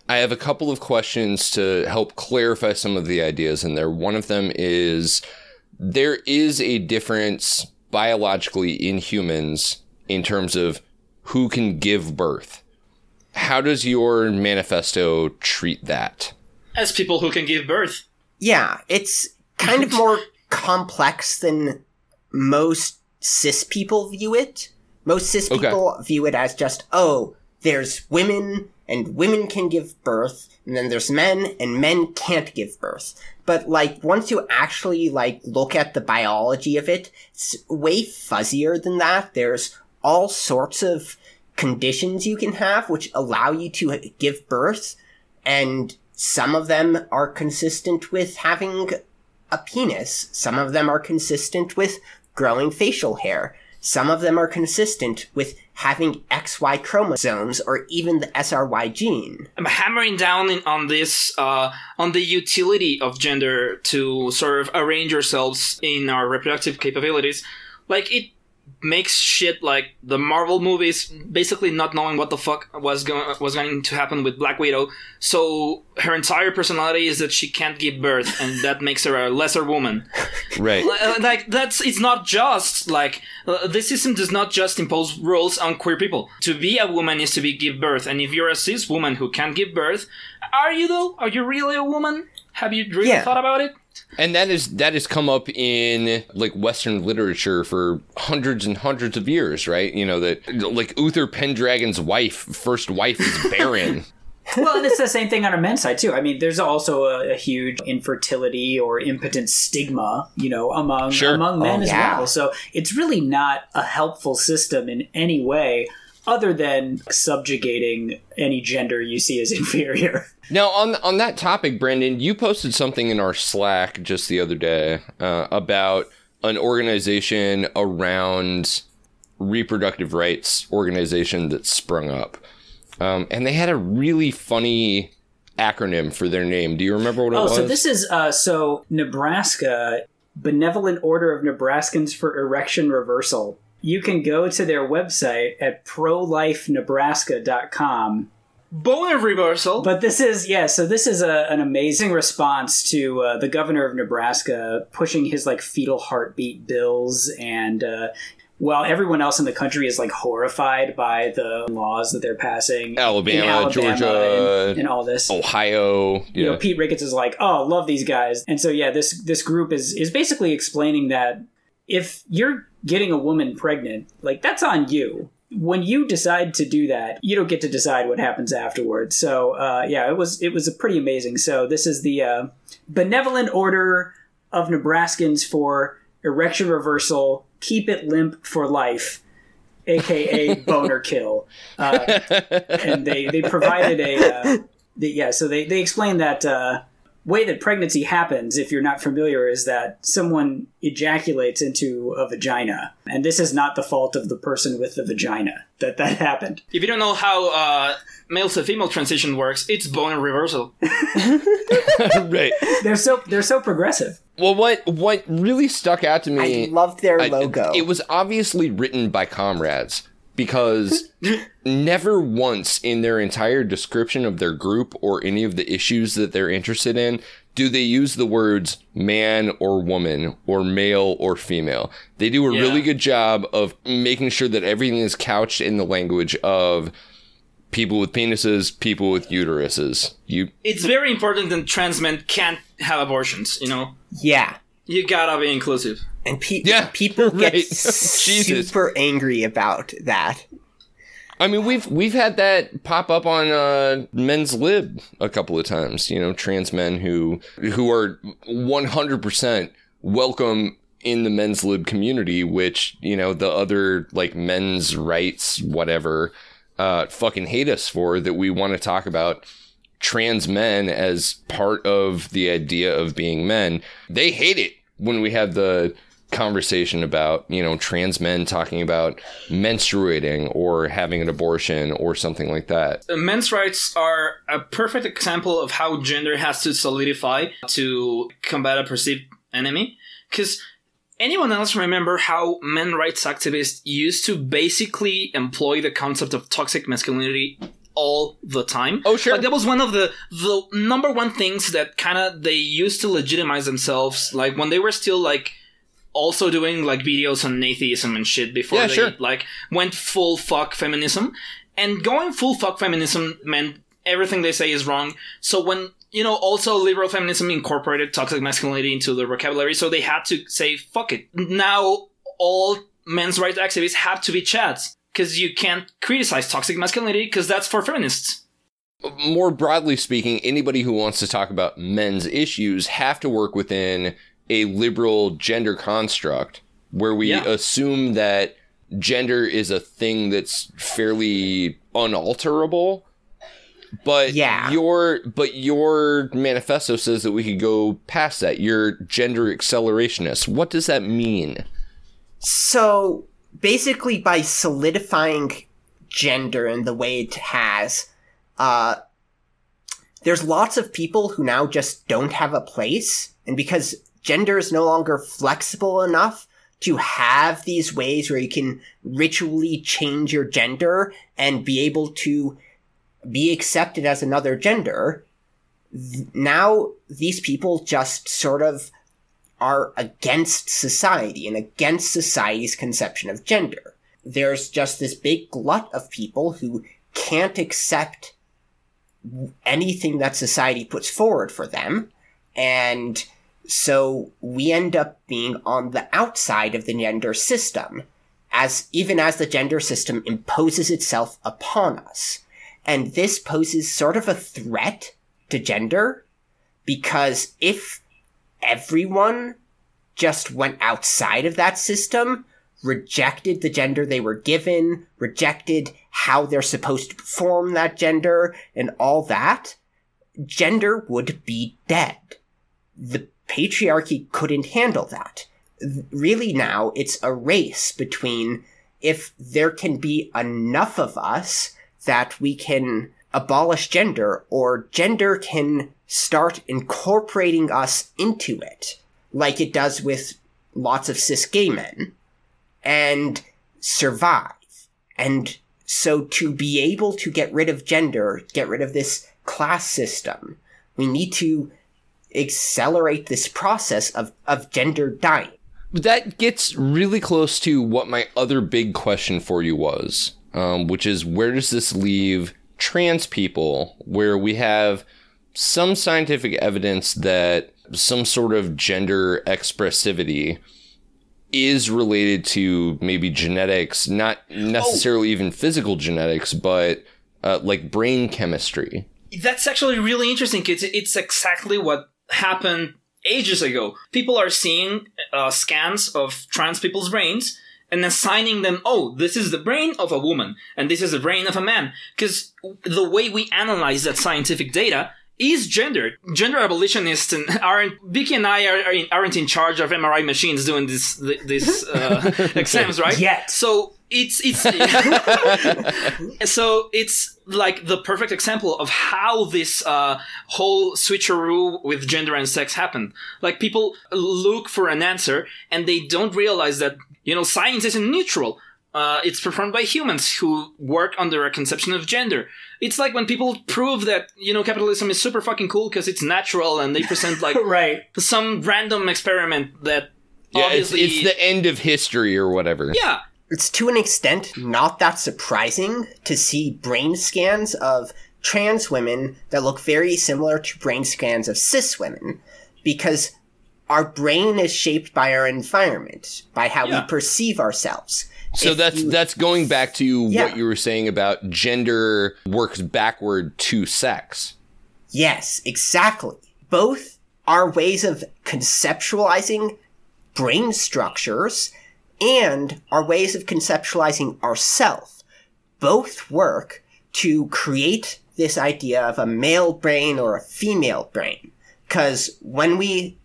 I have a couple of questions to help clarify some of the ideas in there. One of them is there is a difference biologically in humans in terms of who can give birth. How does your manifesto treat that? As people who can give birth. Yeah, it's kind of more complex than most cis people view it. Most cis Okay. people view it as just, oh, there's women and women can give birth, and then there's men and men can't give birth. But like, once you actually like look at the biology of it, it's way fuzzier than that. There's all sorts of conditions you can have which allow you to give birth, and some of them are consistent with having a penis. Some of them are consistent with growing facial hair. Some of them are consistent with having XY chromosomes or even the SRY gene. I'm hammering down in, on this, uh, on the utility of gender to sort of arrange ourselves in our reproductive capabilities. Like, it makes shit like the Marvel movies basically not knowing what the fuck was going was going to happen with Black Widow. So her entire personality is that she can't give birth, and that makes her a lesser woman. Right. Uh, Like that's it's not just like uh, this system does not just impose rules on queer people. To be a woman is to be give birth, and if you're a cis woman who can't give birth, are you though? Are you really a woman? Have you really Yeah. thought about it? And that is that has come up in like Western literature for hundreds and hundreds of years, right? You know that like Uther Pendragon's wife, first wife, is barren. well, and it's the same thing on a men's side too. I mean, there's also a, a huge infertility or impotent stigma, you know, among Sure. among men Oh, as yeah. well. So it's really not a helpful system in any way, other than subjugating any gender you see as inferior. now, on on that topic, Brendan, you posted something in our Slack just the other day uh, about an organization around reproductive rights organization that sprung up, um, and they had a really funny acronym for their name. Do you remember what it Oh, was? Oh, so this is uh, so Nebraska Benevolent Order of Nebraskans for Erection Reversal. You can go to their website at prolifenebraska.com Boner reversal. But this is yeah. So this is a, an amazing response to uh, the governor of Nebraska pushing his like fetal heartbeat bills, and uh, while everyone else in the country is like horrified by the laws that they're passing, in Alabama, Georgia, and, and all this. Ohio. You know, Pete Ricketts is like, "Oh, love these guys," and so yeah, this this group is is basically explaining that if you're getting a woman pregnant, like that's on you. When you decide to do that, you don't get to decide what happens afterwards. So uh, yeah, it was it was a pretty amazing. So this is the uh, benevolent order of Nebraskans for erection reversal. Keep it limp for life, aka boner kill. Uh, and they they provided a uh, the, yeah. So they they explained that. Way that pregnancy happens, if you're not familiar, is that someone ejaculates into a vagina, and this is not the fault of the person with the vagina that that happened. if you don't know how uh, male to female transition works, it's bone reversal. right. They're so they're so progressive. Well, what what really stuck out to me? I me? loved their I- logo. It was obviously written by comrades because never once in their entire description of their group or any of the issues that they're interested in do they use the words man or woman or male or female. They do a Yeah. really good job of making sure that everything is couched in the language of people with penises, people with uteruses. You It's very important that trans men can't have abortions. You know, yeah. You gotta be inclusive. And pe- Yeah, people get right. Jesus. super angry about that. I mean, we've we've had that pop up on uh, Men's Lib a couple of times. You know, trans men who who are one hundred percent welcome in the Men's Lib community, which you know the other like men's rights whatever uh, fucking hate us for. That we want to talk about trans men as part of the idea of being men. They hate it when we have the conversation about, you know, trans men talking about menstruating or having an abortion or something like that. Men's rights are a perfect example of how gender has to solidify to combat a perceived enemy. Because anyone else remember how men rights activists used to basically employ the concept of toxic masculinity all the time? Oh, sure. Like that was one of the the number one things that kind of they used to legitimize themselves. Like when they were still like also doing like videos on atheism and shit before Yeah, they sure. like went full fuck feminism. And going full fuck feminism meant everything they say is wrong. So when you know, also liberal feminism incorporated toxic masculinity into the vocabulary, so they had to say fuck it. Now all men's rights activists have to be chads because you can't criticize toxic masculinity because that's for feminists. More broadly speaking, anybody who wants to talk about men's issues have to work within a liberal gender construct where we Yeah. assume that gender is a thing that's fairly unalterable. But Yeah. your but your manifesto says that we could go past that. You're gender accelerationist. What does that mean? So basically by solidifying gender in the way it has, uh, there's lots of people who now just don't have a place. And because gender is no longer flexible enough to have these ways where you can ritually change your gender and be able to be accepted as another gender, now these people just sort of are against society and against society's conception of gender. There's just this big glut of people who can't accept anything that society puts forward for them. And so we end up being on the outside of the gender system, as even as the gender system imposes itself upon us. And this poses sort of a threat to gender, because if everyone just went outside of that system, rejected the gender they were given, rejected how they're supposed to perform that gender, and all that, gender would be dead. The patriarchy couldn't handle that. Really now, it's a race between if there can be enough of us that we can abolish gender, or gender can start incorporating us into it, like it does with lots of cis gay men, and survive. And so to be able to get rid of gender, get rid of this class system, we need to accelerate this process of, of gender dying. That gets really close to what my other big question for you was, um, which is where does this leave trans people, where we have some scientific evidence that some sort of gender expressivity is related to maybe genetics, not necessarily even physical genetics, but uh, like brain chemistry. That's actually really interesting. It's it's exactly what happened ages ago. People are seeing uh, scans of trans people's brains and assigning them, oh, this is the brain of a woman and this is the brain of a man. Because the way we analyze that scientific data is gendered. Gender abolitionists and aren't Vikky and I are, aren't in charge of MRI machines doing this this uh, exams, right? Yet. So it's it's so it's like the perfect example of how this uh, whole switcheroo with gender and sex happened. Like people look for an answer and they don't realize that you know science isn't neutral. Uh, it's performed by humans who work under a conception of gender. It's like when people prove that you know capitalism is super fucking cool because it's natural, and they present like right. some random experiment that Yeah, it's, obviously it's the end of history or whatever. yeah It's to an extent not that surprising to see brain scans of trans women that look very similar to brain scans of cis women because our brain is shaped by our environment, by how Yeah. we perceive ourselves. So If that's you- that's going back to Yeah. what you were saying about gender works backward to sex. Yes, exactly. Both are ways of conceptualizing brain structures and are ways of conceptualizing ourself. Both work to create this idea of a male brain or a female brain. Because when we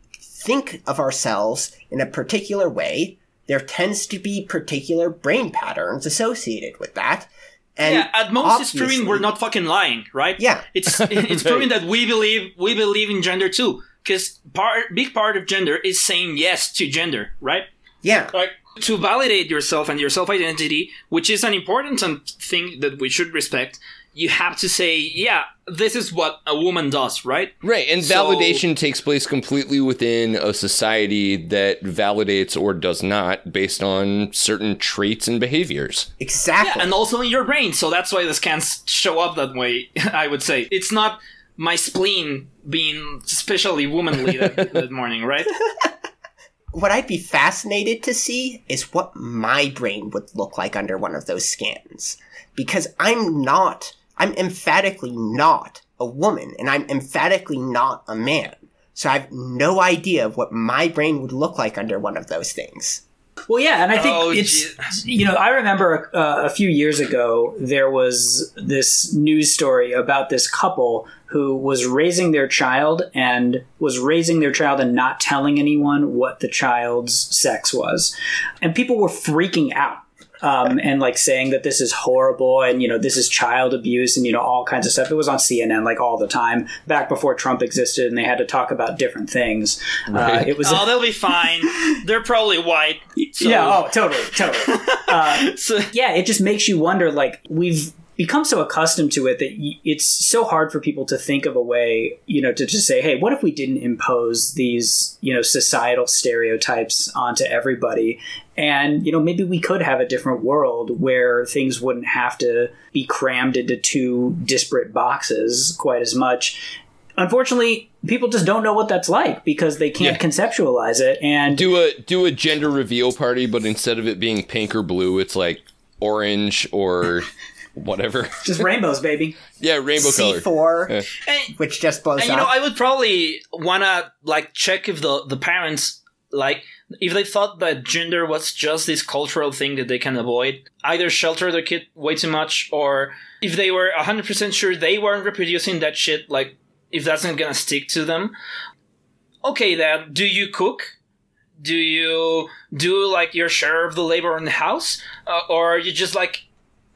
think of ourselves in a particular way, there tends to be particular brain patterns associated with that. And yeah, at most it's proving we're not fucking lying, right? Yeah. It's it's proving that we believe we believe in gender too. Because part big part of gender is saying yes to gender, right? Yeah. Like to validate yourself and your self identity, which is an important thing that we should respect, you have to say, yeah, this is what a woman does, right? Right, and So- validation takes place completely within a society that validates or does not based on certain traits and behaviors. Exactly. Yeah, and also in your brain. So that's why the scans show up that way. I would say it's not my spleen being especially womanly that, that morning, right? what I'd be fascinated to see is what my brain would look like under one of those scans. Because I'm not, I'm emphatically not a woman, and I'm emphatically not a man. So I have no idea of what my brain would look like under one of those things. Well, yeah, and I think Oh, it's you know I remember uh, a few years ago there was this news story about this couple who was raising their child and was raising their child and not telling anyone what the child's sex was, and people were freaking out um, and like saying that this is horrible and you know this is child abuse and you know all kinds of stuff. It was on CNN like all the time back before Trump existed, and they had to talk about different things. Uh, Right. it was Oh, they'll be fine. They're probably white. So, yeah, oh, totally, totally. Uh, so- yeah, it just makes you wonder. Like we've become so accustomed to it that y- it's so hard for people to think of a way, you know, to just say, "Hey, what if we didn't impose these, you know, societal stereotypes onto everybody?" And you know, maybe we could have a different world where things wouldn't have to be crammed into two disparate boxes quite as much. Unfortunately, people just don't know what that's like because they can't Yeah. conceptualize it. And do a do a gender reveal party, but instead of it being pink or blue, it's like orange or whatever. just rainbows, baby. yeah, rainbow color. C4, and, which just blows and you up. know, I would probably wanna like check if the the parents like if they thought that gender was just this cultural thing that they can avoid, either shelter their kid way too much, or if they were hundred percent sure they weren't reproducing that shit, like if that's not gonna stick to them. Okay, then do you cook? Do you do like your share of the labor in the house, uh, or are you just like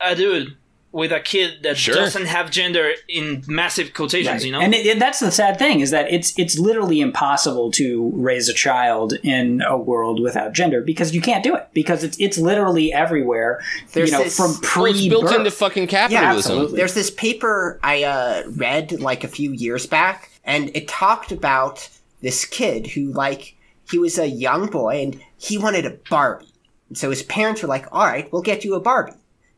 a dude with a kid that Sure. doesn't have gender in massive quotations? You know, and it, it- that's the sad thing is that it's it's literally impossible to raise a child in a world without gender because you can't do it because it's it's literally everywhere. There's you know, this- from Well, pre it's built into fucking capitalism. absolutely. There's this paper I uh, read like a few years back, and it talked about this kid who, like, he was a young boy and he wanted a Barbie. And so his parents were like, all right, we'll get you a Barbie.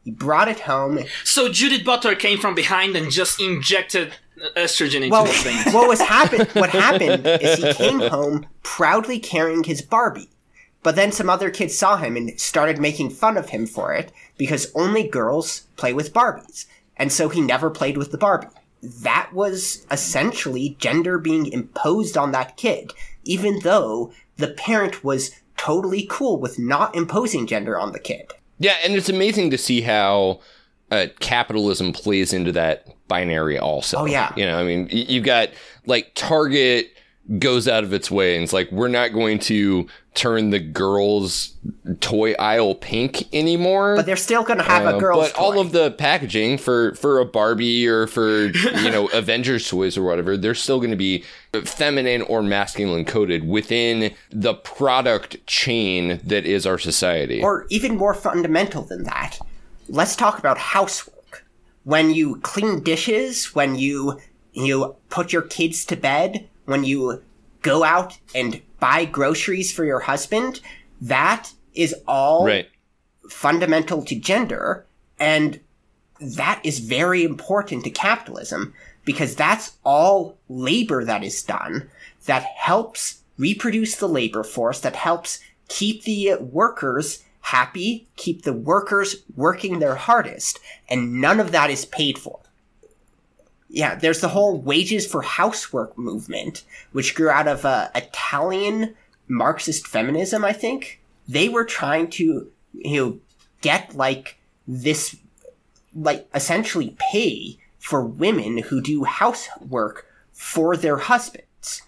He brought it home. So Judith Butler came from behind and just injected estrogen into Well, his veins. what was happen? What happened is he came home proudly carrying his Barbie. But then some other kids saw him and started making fun of him for it because only girls play with Barbies. And so he never played with the Barbie. That was essentially gender being imposed on that kid, even though the parent was totally cool with not imposing gender on the kid. Yeah, and it's amazing to see how uh, capitalism plays into that binary also. Oh, yeah. You know, I mean, you've got like Target goes out of its way and it's like, we're not going to turn the girls' toy aisle pink anymore. But they're still gonna have Uh, a girl's but all of the packaging for for a Barbie or for you know Avengers toys or whatever, they're still going to be feminine or masculine coded within the product chain that is our society. Or even more fundamental than that, let's talk about housework. When you clean dishes, when you you put your kids to bed, when you go out and buy groceries for your husband, that is all right. fundamental to gender, and that is very important to capitalism because that's all labor that is done that helps reproduce the labor force, that helps keep the workers happy, keep the workers working their hardest, and none of that is paid for. Yeah, there's the whole wages for housework movement, which grew out of uh, Italian Marxist feminism, I think. They were trying to, you know, get like this, like essentially pay for women who do housework for their husbands.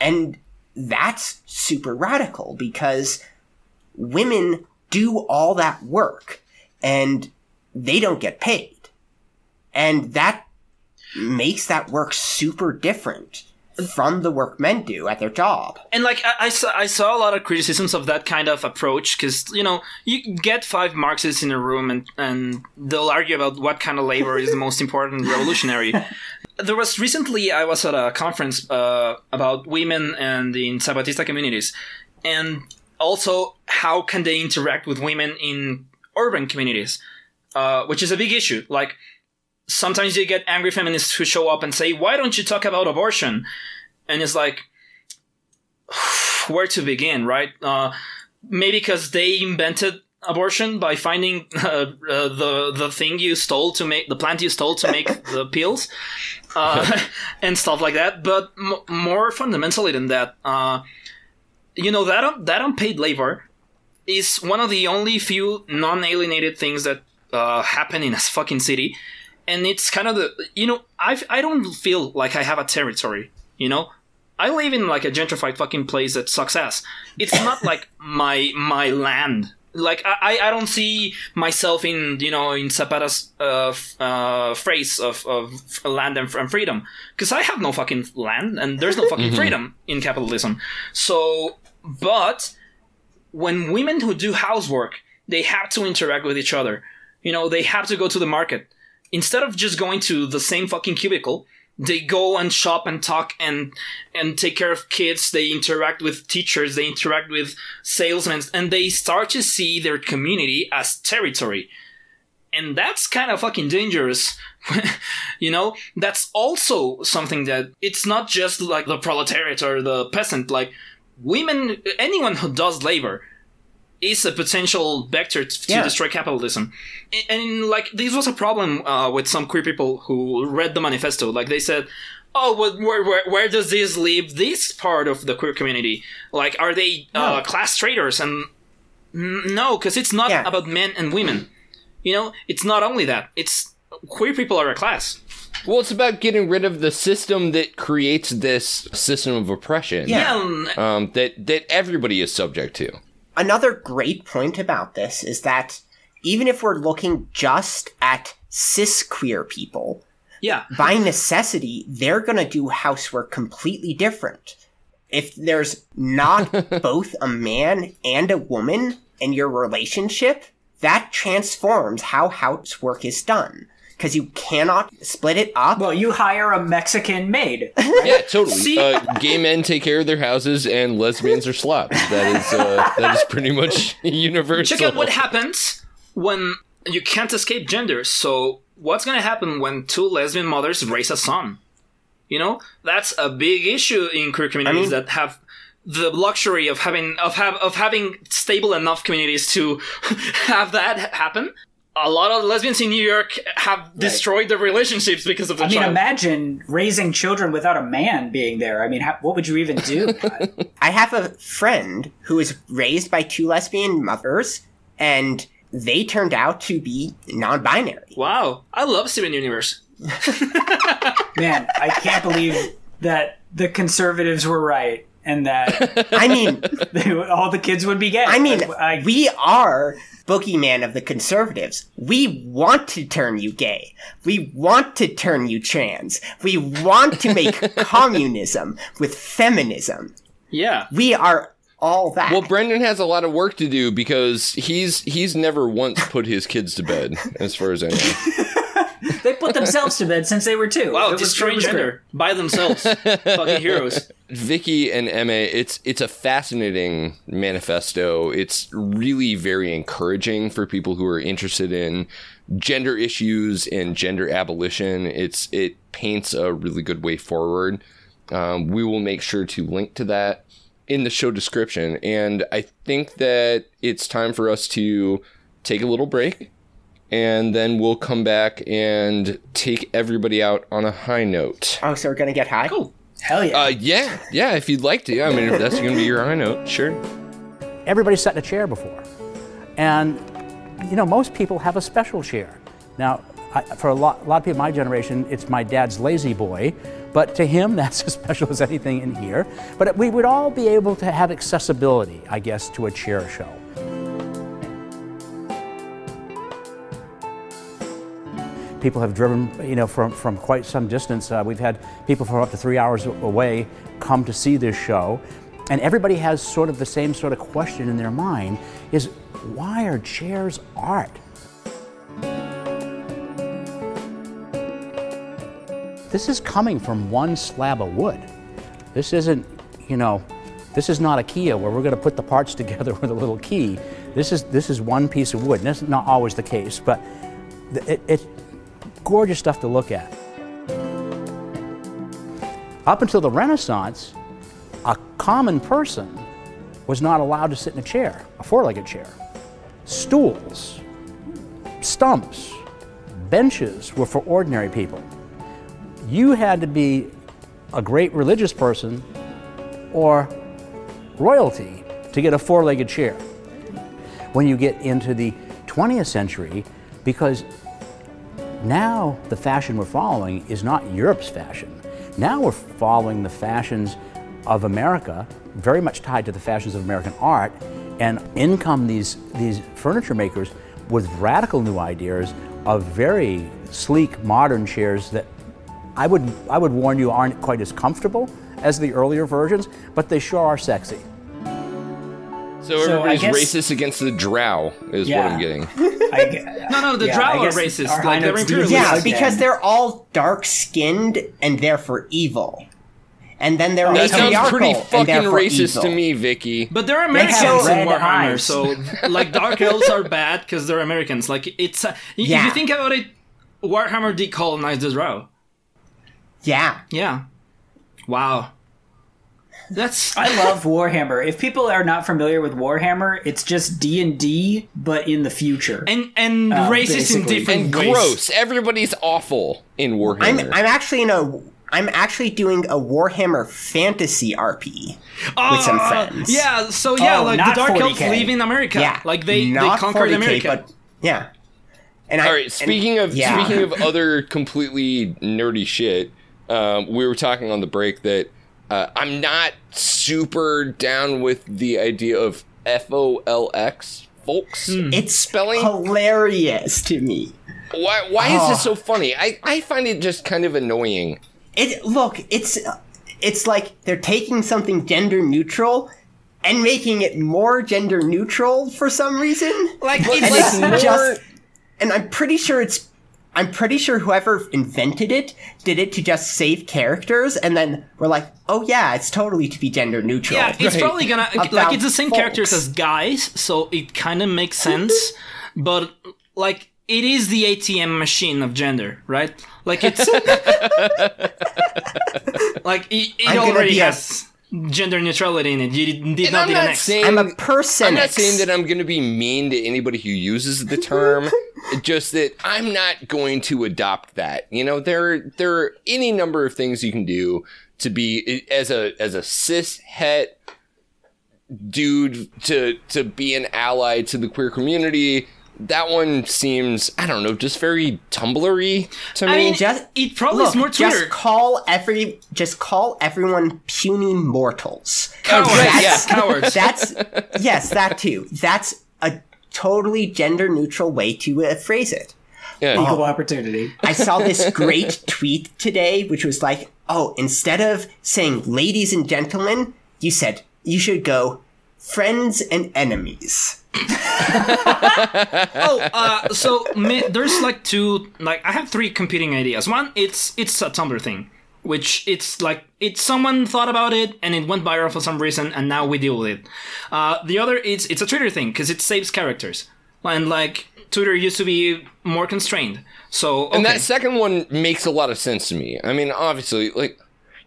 And that's super radical because women do all that work and they don't get paid. And that makes that work super different from the work men do at their job. and like I, I saw, I saw a lot of criticisms of that kind of approach because you know you get five Marxists in a room and and they'll argue about what kind of labor is the most important revolutionary. there was recently I was at a conference uh, about women and in Zapatista communities, and also how can they interact with women in urban communities, uh, which is a big issue. Like sometimes you get angry feminists who show up and say, "Why don't you talk about abortion?" And it's like, where to begin, right? Uh, maybe because they invented abortion by finding uh, uh, the the thing you stole to make the plant you stole to make the pills, uh, and stuff like that. But m- more fundamentally than that, uh, you know that un- that unpaid labor is one of the only few non-alienated things that uh, happen in a fucking city, and it's kind of the you know I I don't feel like I have a territory, you know. I live in like a gentrified fucking place that sucks ass. It's not like my my land like I, I don't see myself in you know in Zapata's uh, uh, phrase of, of land and, and freedom because I have no fucking land and there's no fucking freedom in capitalism. So, but when women who do housework, they have to interact with each other. You know, they have to go to the market instead of just going to the same fucking cubicle. They go and shop and talk and and take care of kids. They interact with teachers. They interact with salesmen, and they start to see their community as territory. And that's kind of fucking dangerous. you know, that's also something that it's not just like the proletariat or the peasant. Like women, anyone who does labor is a potential vector to Yeah. destroy capitalism. And, and like this was a problem uh, with some queer people who read the manifesto. Like they said, "Oh, well, where, where where does this leave this part of the queer community? Like, are they uh, class traitors?" And no, because it's not Yeah. about men and women. You know, it's not only that. It's queer people are a class. Well, it's about getting rid of the system that creates this system of oppression. Yeah. Um, that that everybody is subject to. Another great point about this is that even if we're looking just at cis queer people, yeah. by necessity, they're going to do housework completely different. If there's not both a man and a woman in your relationship, that transforms how housework is done. Because you cannot split it up. Well, you hire a Mexican maid. Yeah, totally. See? Uh, gay men take care of their houses, and lesbians are slobs. That is uh, that is pretty much universal. Check out what happens when you can't escape gender. So, what's going to happen when two lesbian mothers raise a son? You know, that's a big issue in queer communities mean- that have the luxury of having of have of having stable enough communities to have that happen. A lot of lesbians in New York have destroyed their relationships because of the I mean, imagine raising children without a man being there. I mean, how, what would you even do? I have a friend who was raised by two lesbian mothers, and they turned out to be non binary. wow, I love Steven Universe. Man, I can't believe that the conservatives were right and that I mean, they, all the kids would be gay. I mean, I, we are boogeyman of the conservatives. We want to turn you gay. We want to turn you trans. We want to make communism with feminism. Yeah. We are all that. Well, Brendan has a lot of work to do because he's he's never once put his kids to bed, as far as I know. They put themselves to bed since they were two. Wow, It was- destroying it was great. gender by themselves. Fucking heroes. Vikky and Eme, it's it's a fascinating manifesto. It's really very encouraging for people who are interested in gender issues and gender abolition. It's it paints a really good way forward. Um, we will make sure to link to that in the show description. And I think that it's time for us to take a little break. And then we'll come back and take everybody out on a high note. oh, so we're gonna get high? Cool. Hell yeah. Uh, yeah, yeah. If you'd like to, I mean, if that's going to be your high note, sure. everybody sat in a chair before. And, you know, most people have a special chair. Now, I, for a lot, a lot of people my generation, it's my dad's La-Z-Boy, but to him, that's as special as anything in here. But we would all be able to have accessibility, I guess, to a chair show. People have driven, you know, from, from quite some distance. Uh, we've had people from up to three hours away come to see this show. And everybody has sort of the same sort of question in their mind is why are chairs art? This is coming from one slab of wood. This isn't, you know, this is not IKEA where we're going to put the parts together with a little key. This is this is one piece of wood. And that's not always the case, but it, it's gorgeous stuff to look at. Up until the Renaissance, a common person was not allowed to sit in a chair, a four-legged chair. Stools, stumps, benches were for ordinary people. You had to be a great religious person or royalty to get a four legged chair. When you get into the 20th century, because now the fashion we're following is not Europe's fashion. Now we're following the fashions of America, very much tied to the fashions of American art, And in come these, these furniture makers with radical new ideas of very sleek, modern chairs that I would, I would warn you aren't quite as comfortable as the earlier versions, but they sure are sexy. So So everybody's guess- racist against the drow is Yeah. what I'm getting. I No, no, the Yeah, drow are racist. our Like, they're Hinox do. Yeah, because they're all dark skinned and therefore evil. And then they're That sounds pretty fucking racist evil. to me, Vikky. But they're have Americans in Warhammer, so like dark elves are bad because they're Americans. Like it's uh, y- if you think about it, Warhammer decolonized the drow. Yeah. Yeah. Wow. That's I love Warhammer. If people are not familiar with Warhammer, it's just D and D, but in the future. and and Uh, racist in basically. different and gross. Everybody's awful in Warhammer. I'm I'm actually in a I'm actually doing a Warhammer fantasy RP with some Ah, friends. Yeah, so yeah, Oh, like the dark elves 40K. live in America. Yeah. Like they, they conquered 40K, America. But yeah. And I, All right. and- Speaking of yeah. speaking of other completely nerdy shit, um, we were talking on the break that uh, I'm not super down with the idea of F O L X, folks. it's spelling? hilarious to me. Why? Why is Oh. this so funny? I I find it just kind of annoying. It look, it's it's like they're taking something gender neutral and making it more gender neutral for some reason. like and it's it's more- just and I'm pretty sure it's I'm pretty sure whoever invented it did it to just save characters and then we're like, "Oh yeah, it's totally to be gender neutral." yeah, it's Right. probably gonna like it's the same folks. characters as guys, so it kind of makes mm-hmm. sense. but like it is the ATM machine of gender, right? Like it's like it, it I'm gonna already be a- has gender neutrality in it. You did, did not I'm need an not X. saying I'm a person. I'm not saying that I'm going to be mean to anybody who uses the term. just that I'm not going to adopt that. You know, there there are any number of things you can do to be as a as a cis het dude to to be an ally to the queer community. That one seems I don't know, just very tumblery to I me. mean, just it probably look, is more Twitter. just call every just call everyone puny mortals. Cowards, Right, yes, cowards. That's yes, that too. That's a totally gender neutral way to uh, phrase it. yeah. Equal opportunity. I saw this great tweet today, which was like, "Oh, instead of saying ladies and gentlemen, you said you should go friends and enemies." oh, uh, so me, there's like two, like I have three competing ideas. One, it's it's a Tumblr thing, which it's like it's someone thought about it and it went viral for some reason, and now we deal with it. Uh, the other, it's it's a Twitter thing because it saves characters, and like Twitter used to be more constrained. So okay. And that second one makes a lot of sense to me. I mean, obviously, like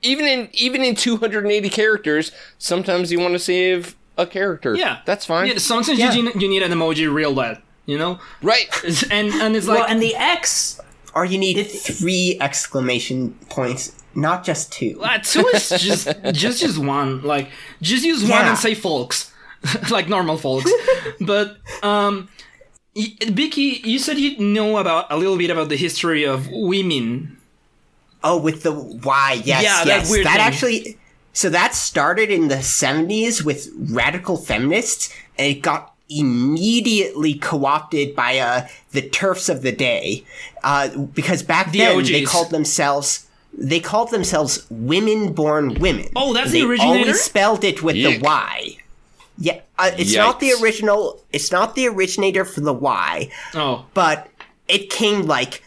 even in even in 280 characters, sometimes you want to save a character. yeah, that's fine. Yeah, sometimes Yeah. you, need- you need an emoji real bad, you know, Right. and and it's like well, and the X, Or you need three exclamation points, not just two. Uh, two is just just just one. Like just use one and say folks, like normal folks. but um, y- Vikky, you said you know about a little bit about the history of women. Oh, with the Y, yes, Yeah, that yes. weird that thing. actually. So that started in the 70s with radical feminists, and it got immediately co-opted by uh, the TERFs of the day, uh, because back The then they called themselves they called themselves women-born women. Oh, that's they the originator? Always spelled it with Yuck. the Y. Yeah, uh, it's not the original. It's not the originator for the Y, Oh, but it came like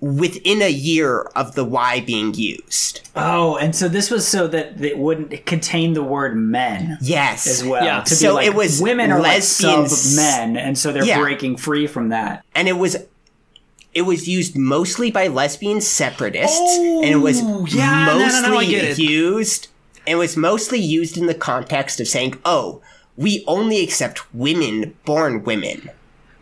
within a year of the Y being used. oh, and so this was so that it wouldn't contain the word men Yes. as well. Yeah. To be So like, it was women are like sub lesbians- men, and so they're Yeah. breaking free from that. And it was it was used mostly by lesbian separatists and it was Oh, yeah, no, no, mostly no, I get it. used it was mostly used in the context of saying, "Oh, we only accept women born women."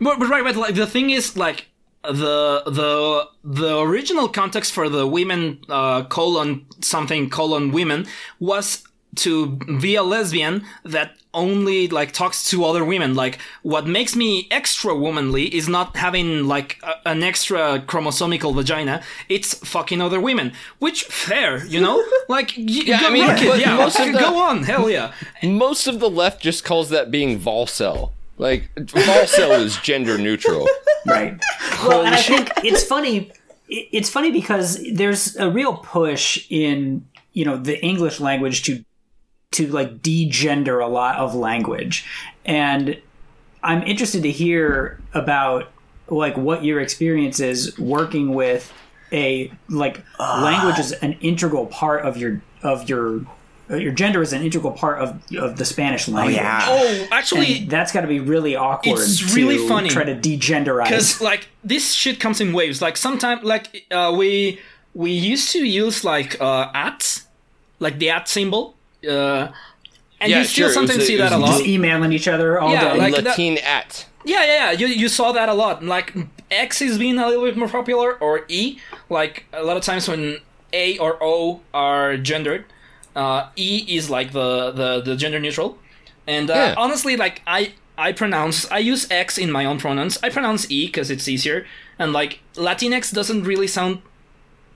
but, but right, but like the thing is like the the the original context for the women uh, colon something colon women was to be a lesbian that only like talks to other women. Like what makes me extra womanly is not having like a, an extra chromosomical vagina. It's fucking other women. Which fair, you know? Like y- Yeah, go, I mean, look it, yeah, most of the- go on, hell yeah. Most of the left just calls that being Volcel. Like Volcel is gender neutral. right. Well and i think it's funny it's funny because there's a real push in you know the english language to to like degender a lot of language. And i'm interested to hear about like what your experience is working with a like language is an integral part of your of your uh, your gender is an integral part of of the spanish language yeah. Oh, actually, and that's got to be really awkward. It's really to funny. Try to degenderize. because like this shit comes in waves like sometimes like uh, we we used to use like uh at like the at symbol uh and Yeah, you still sure, sometimes a- see that a lot just emailing each other all Yeah, day. like- that- Latin at. yeah yeah yeah you, you saw that a lot like x is being a little bit more popular or e like a lot of times when a or o are gendered uh, e is like the the, the gender neutral. And uh, Yeah. honestly like i i pronounce i use x in my own pronouns. I pronounce e because it's easier. And like latinx doesn't really sound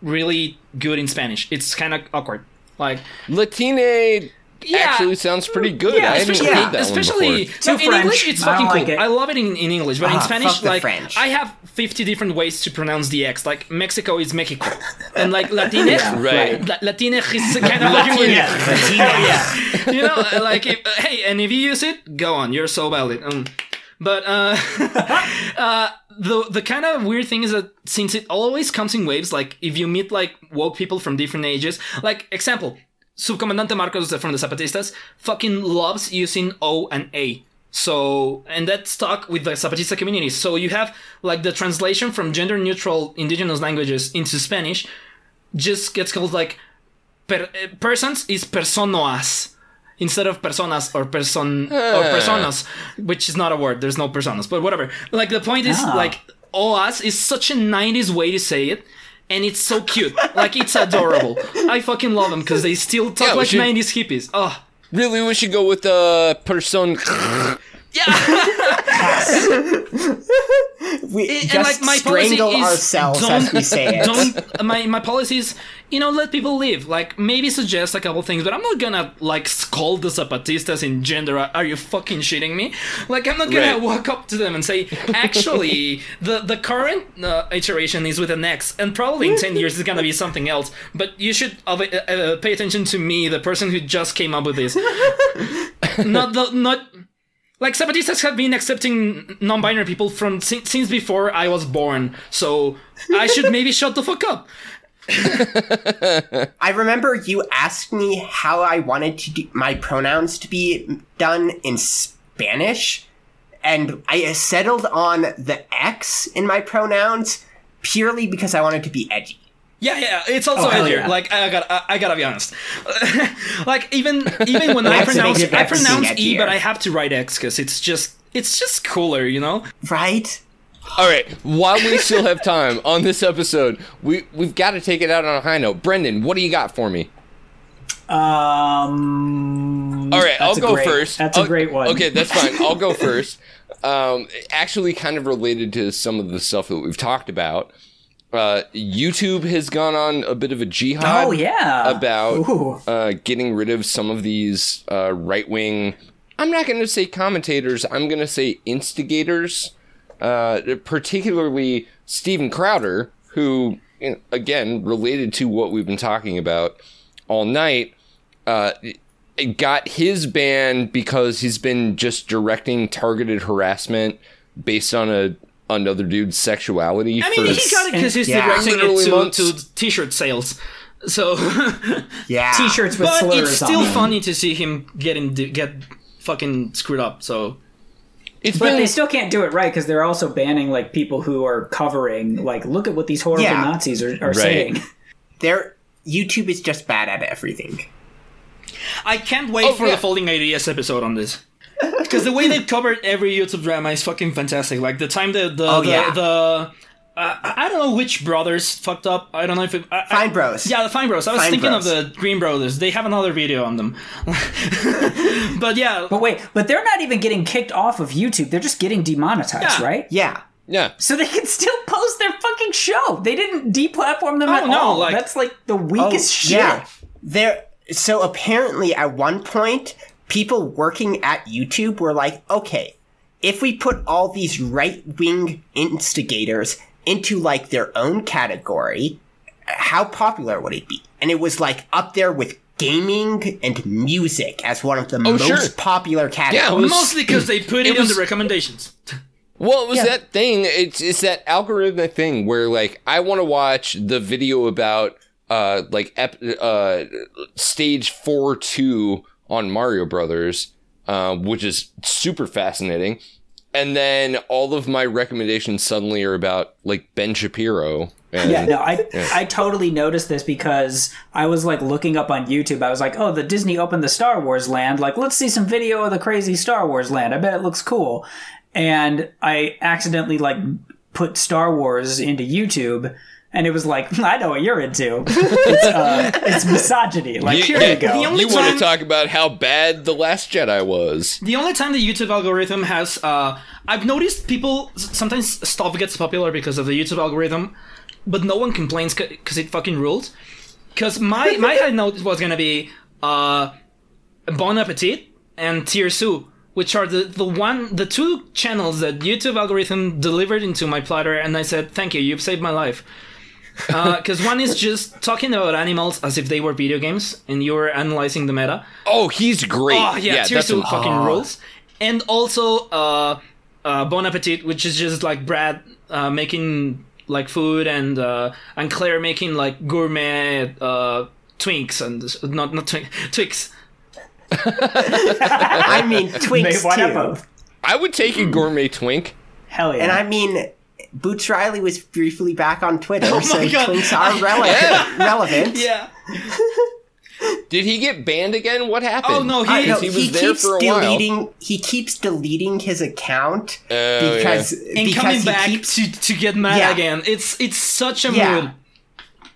really good in spanish. It's kind of awkward. Like Latine Yeah. actually sounds pretty good. yeah, I hadn't especially, heard that especially one before. In French. English it's I fucking like cool. it. I love it in, in English, but in Ah, Spanish, like French. I have fifty different ways to pronounce the X. Like Mexico is Mexico, and like Latinx, Right. La- Latinx is kind of fucking weird. yeah, you know, like if, uh, hey, and if you use it, go on, you're so valid. Um, but uh, uh, the the kind of weird thing is that since it always comes in waves, like if you meet like woke people from different ages, like example, Subcomandante Marcos from the Zapatistas fucking loves using O and A. So, and that's stuck with the Zapatista community. So you have like the translation from gender neutral indigenous languages into Spanish just gets called like per, uh, persons is personas instead of personas or person or personas, which is not a word. There's no personas, but whatever. Like the point is Ah. like oas is such a 90s way to say it. And it's so cute. like it's adorable. I fucking love them because they still talk Yeah, like should- 90s hippies. Oh. Really, we should go with the uh, person. We and just like my policy strangle is ourselves don't, as we say it. Don't my my policy is you know let people live. Like maybe suggest a couple things, but I'm not gonna like scold the Zapatistas in gender. Are you fucking shitting me? Like I'm not gonna Right. walk up to them and say, actually, the the current uh, iteration is with an X, and probably in ten years it's gonna be something else. But you should uh, uh, pay attention to me, the person who just came up with this. not the not like Zapatistas have been accepting non-binary people from since, since before I was born, so I should maybe shut the fuck up. I remember you asked me how I wanted to do my pronouns to be done in Spanish, and I settled on the X in my pronouns purely because I wanted to be edgy. Yeah, yeah, it's also Oh, hell edgier. yeah. Like I got, I, I gotta be honest. like even even when I X pronounce, I pronounce seem E, but. I have to write X because it's just, it's just cooler, you know. Right? All right, while we still have time on this episode, we we've got to take it out on a high note. Brendan, what do you got for me? Um. All right, I'll go great- first. That's I'll- a great one. Okay, that's fine. I'll go first. Um, actually, kind of related to some of the stuff that we've talked about. Uh, YouTube has gone on a bit of a jihad. Oh yeah. about uh, getting rid of some of these uh, right wing. I'm not going to say commentators. I'm going to say instigators, uh, particularly Steven Crowder, who, you know, again, related to what we've been talking about all night, uh, got his ban because he's been just directing targeted harassment based on a another dude's sexuality. I mean, for he got it because he's Yeah. directing Literally it to, to t-shirt sales. So, Yeah. T-shirts with but slurs it's still on them. funny to see him getting get fucking screwed up. So it's But been they still can't do it right because they're also banning like people who are covering like look at what these horrible Yeah. Nazis are, are saying. There, YouTube is just bad at everything. I can't wait Oh, for yeah. the folding ideas episode on this. Because the way they covered every YouTube drama is fucking fantastic. Like the time the the Oh, the, yeah. the I I don't know which brothers fucked up. I don't know if it, I, I- Fine Bros. Yeah, the Fine Bros. I was Fine thinking Bros. of the Green Brothers. They have another video on them. but yeah, But wait, but they're not even getting kicked off of YouTube. They're just getting demonetized, Yeah. right? Yeah. Yeah. So they can still post their fucking show. They didn't deplatform them Oh, at no, all. like- That's like the weakest oh, shit. Oh, Yeah. There so apparently at one point people working at YouTube were like, "Okay, if we put all these right-wing instigators into like their own category, how popular would it be?" And it was like up there with gaming and music as one of the most Oh, sure. popular categories. Yeah, mostly because they put it, it was- in the recommendations. Well, it was Yeah. that thing. It's it's that algorithmic thing where like I want to watch the video about uh like ep- uh stage four two on Mario Brothers, uh, which is super fascinating. And then all of my recommendations suddenly are about like Ben Shapiro. And, Yeah, no, I I totally noticed this because I was like looking up on YouTube. I was like, oh, the Disney opened the Star Wars land. Like, let's see some video of the crazy Star Wars land. I bet it looks cool. And I accidentally like put Star Wars into YouTube, and it was like, I know what you're into. It's, uh, it's misogyny. Like, here yeah, you go. the only you want to talk about how bad the Last Jedi was? The only time the YouTube algorithm has, uh, I've noticed people sometimes stuff gets popular because of the YouTube algorithm, but no one complains because it fucking rules. Because my my high note was gonna be uh, Bon Appetit and Tier TierZoo, which are the the one the two channels that YouTube algorithm delivered into my platter, and I said thank you, you've saved my life. Because one is just talking about animals as if they were video games, and you were analyzing the meta. Oh, he's great. Oh yeah, that's TierZoo a- fucking rules. And also uh, uh, Bon Appetit, which is just like Brad uh, making like food and uh, and Claire making like gourmet uh, twinks and not not twink, twix. I mean, Twinks Made too. of. I would take a gourmet twink. Hell yeah. And I mean, Boots Riley was briefly back on Twitter, Oh so my God. Twinks are relevant. relevant. Yeah. Did he get banned again? What happened? Oh no, he, I know, he was he there keeps for a while. deleting. He keeps deleting his account Oh, because and because coming he back keeps to to get mad Yeah. again. It's it's such a Yeah. mood.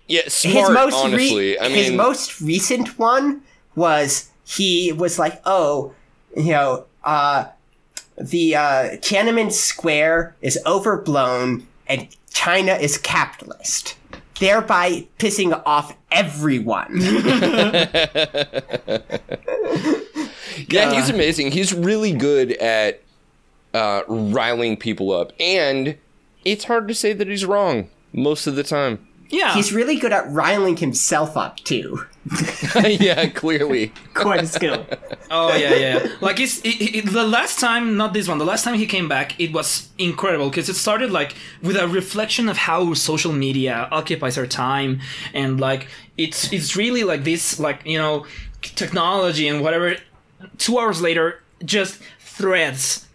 Yeah, his smart. most re- honestly, I his most recent one was he was like, oh, you know, uh, the uh, Tiananmen Square is overblown and China is capitalist, thereby pissing off everyone. yeah, he's amazing. He's really good at uh, riling people up, and it's hard to say that he's wrong most of the time. Yeah. He's really good at riling himself up too. yeah, clearly. Quite a skill. Oh yeah, yeah. yeah. Like it's it, it, the last time, not this one. The last time he came back, it was incredible because it started like with a reflection of how social media occupies our time, and like it's it's really like this, like you know, technology and whatever. Two hours later, just threads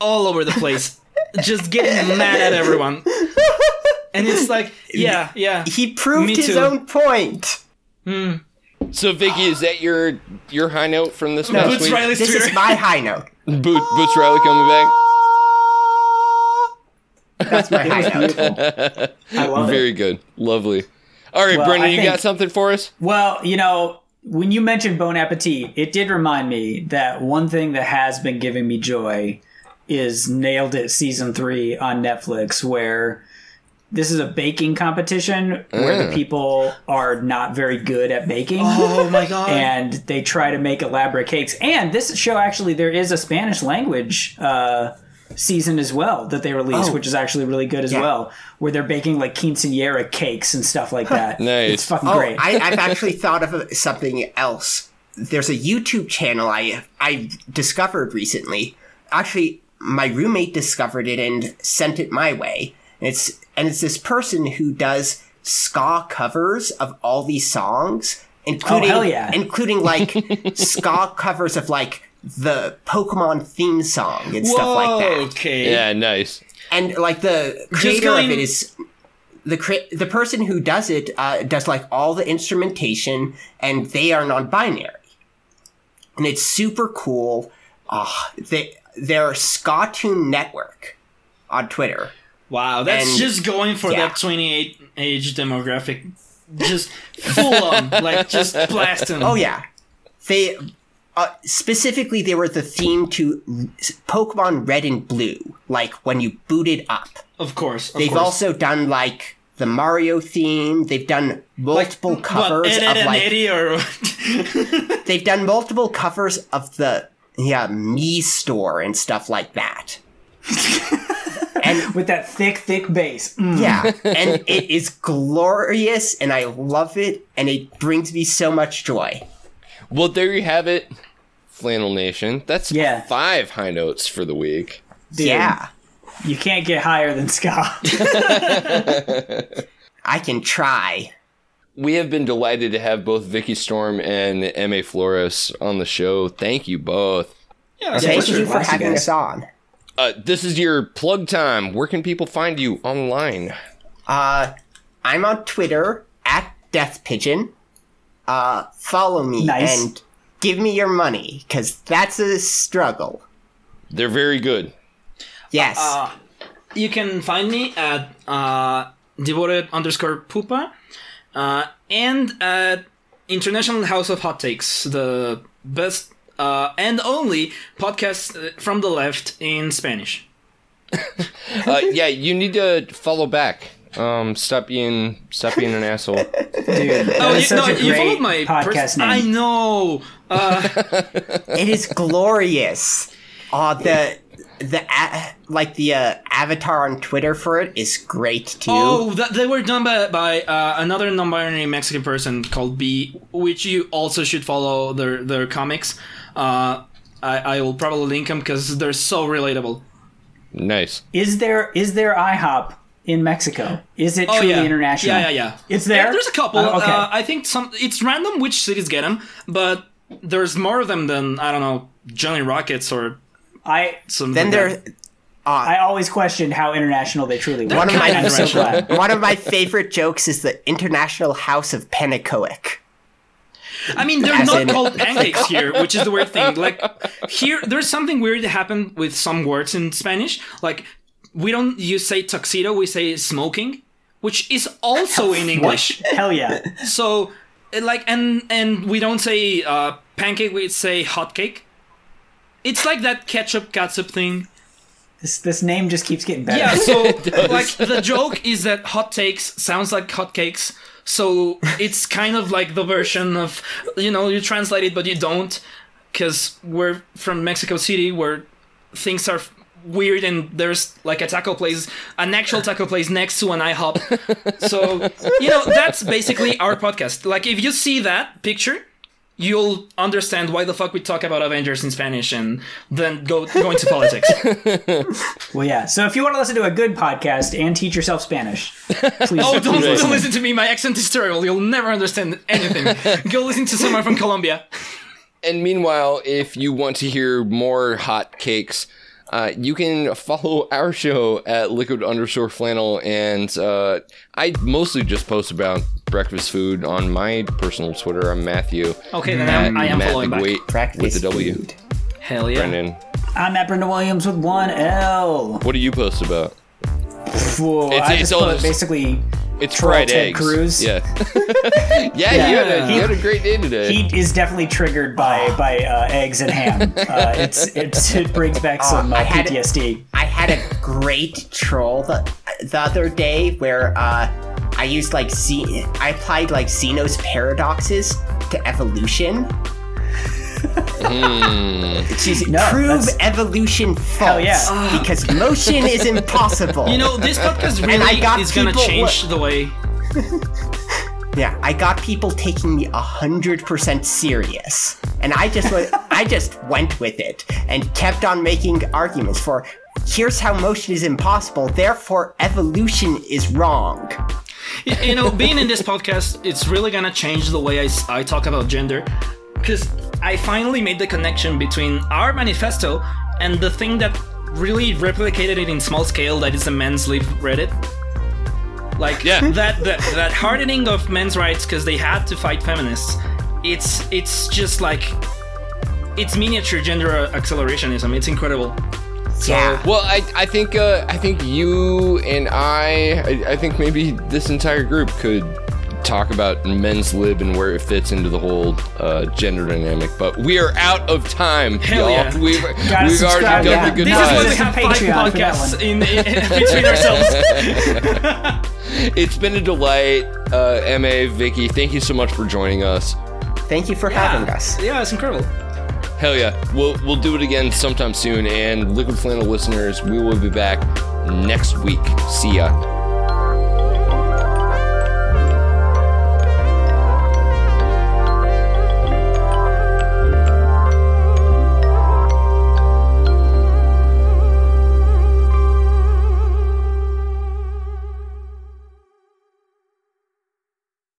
all over the place, just getting mad at everyone, and it's like, yeah, yeah. He proved his too. own point. Hmm. So, Vikky, is that your your high note from this past Boots week? Riley's This Twitter. is my high note. Boot, Boots Riley coming back. That's my high note. I love it. Very good, lovely. All right, Well, Brendan, you think- got something for us? Well, you know, when you mentioned Bon Appetit, it did remind me that one thing that has been giving me joy is Nailed It season three on Netflix, where this is a baking competition where the people are not very good at baking. Oh my god. And they try to make elaborate cakes. And this show actually, there is a Spanish language uh, season as well that they release, Oh. which is actually really good as Yeah. well, where they're baking like quinceanera cakes and stuff like that. Nice. It's fucking Oh, great. I, I've actually thought of something else. There's a YouTube channel I I discovered recently. Actually, my roommate discovered it and sent it my way. And it's and it's this person who does ska covers of all these songs, including Oh, hell yeah. including like ska covers of like the Pokemon theme song and stuff like that. Okay. Yeah, nice. and like the creator going- of it is the cre- the person who does it uh, does like all the instrumentation and they are non-binary and it's super cool uh, they they're Skatune network on twitter Wow, that's And- just going for yeah. that 28 age demographic. Just full on, like just blasting. Oh yeah, they uh, specifically they were the theme to Pokemon Red and Blue. Like when you booted up, Of course. Of they've course. also done like the Mario theme. They've done multiple What, covers Ed of like they've done multiple covers of the yeah me store and stuff like that. and with that thick, thick bass. Mm. yeah, and it is glorious, and I love it, and it brings me so much joy. Well, there you have it, Flannel Nation. That's Yeah. five high notes for the week. Dude, Yeah, You can't get higher than Scott. I can try. We have been delighted to have both Vikky Storm and Eme Flores on the show. Thank you both. yeah, Thank you for having us on. Uh, this is your plug time. Where can people find you online? Uh, I'm on Twitter at Death Pigeon. Uh, follow me Nice. and give me your money, because that's a struggle. They're very good. Yes. Uh, you can find me at uh, devoted underscore pupa uh, and at International House of Hot Takes, the best uh, and only podcast uh, from the left in Spanish. Uh, yeah, you need to follow back. Um, stop being stop being an asshole. Dude, Oh, you, no, you great followed my podcast pers- name. I know. Uh, it is glorious. Uh, the the a- like the uh, avatar on Twitter for it is great too. oh, that, they were done by, by uh, another non-binary Mexican person called B, which you also should follow their their comics. Uh, I, I will probably link them because they're so relatable. Nice. Is there is there IHOP in Mexico? Is it truly Oh, yeah. international? Yeah, yeah, yeah. It's there. There's a couple. Uh, okay. Uh, I think some. It's random which cities get them, but there's more of them than I don't know Johnny Rockets or I some. then there, uh, I always questioned how international they truly were. one of my so glad. one of my favorite jokes is the International House of Penecoic. I mean, they're As not in- called pancakes here, which is the weird thing. Like here, there's something weird that happened with some words in Spanish. Like we don't you say tuxedo, we say smoking, which is also in English. Hell yeah. So, like, and and we don't say uh, pancake, we say hot cake. It's like that ketchup catsup thing. This this name just keeps getting better. Yeah, so like the joke is that hot takes sounds like hot cakes. So it's kind of like the version of you know you translate it but you don't because we're from Mexico City where things are weird and there's like a taco place, an actual taco place next to an IHOP. So you know that's basically our podcast. Like if you see that picture. You'll understand why the fuck we talk about Avengers in Spanish and then go go into politics. Well, yeah. So if you want to listen to a good podcast and teach yourself Spanish, please. Oh, don't, please don't listen to me. My accent is terrible. You'll never understand anything. Go listen to someone from Colombia. And meanwhile, if you want to hear more hot cakes, uh, you can follow our show at liquid underscore flannel. And uh, I mostly just post about breakfast food on my personal Twitter. I'm Matthew. Okay, then I'm, I am Matt following back. Breakfast with the W. food. Hell yeah. Brendan, I'm at Brenda Williams with one L. what do you post about? Whoa, It's- I it's just all put just- basically It's fried Ted eggs. Cruz. Yeah. yeah, You, had a, you had a great day today. he is definitely triggered by by uh, eggs and ham. Uh, it's, it's it brings back some uh, I had- PTSD. I had a great troll the, the other day where uh, I used like Z- I applied like Zeno's paradoxes to evolution. Hmm. To No, prove that's- evolution false yeah. because motion is impossible. You know, this podcast And I really got is gonna people- change the way. Yeah, I got people taking me a hundred percent serious, and I just went, I just went with it and kept on making arguments for. Here's how motion is impossible. Therefore, evolution is wrong. You know, being in this podcast, it's really gonna change the way I talk about gender. Because I finally made the connection between our manifesto and the thing that really replicated it in small scale that is the men's lib Reddit. Like Yeah. that, that that hardening of men's rights because they had to fight feminists. It's it's just like it's miniature gender accelerationism. It's incredible. So, Yeah. Well, I, I think uh, I think you and I, I I think maybe this entire group could talk about men's lib and where it fits into the whole uh, gender dynamic. But we are out of time, Hell y'all. yeah. We've, we've already done yeah. the good This is why we Listen have five Patreon for that podcasts in, in between ourselves. It's been a delight, uh, Eme, Vikky. Thank you so much for joining us. Thank you for having us. Yeah, it's incredible. Hell yeah, we'll we'll do it again sometime soon. And Liquid Flannel listeners, we will be back next week. See ya.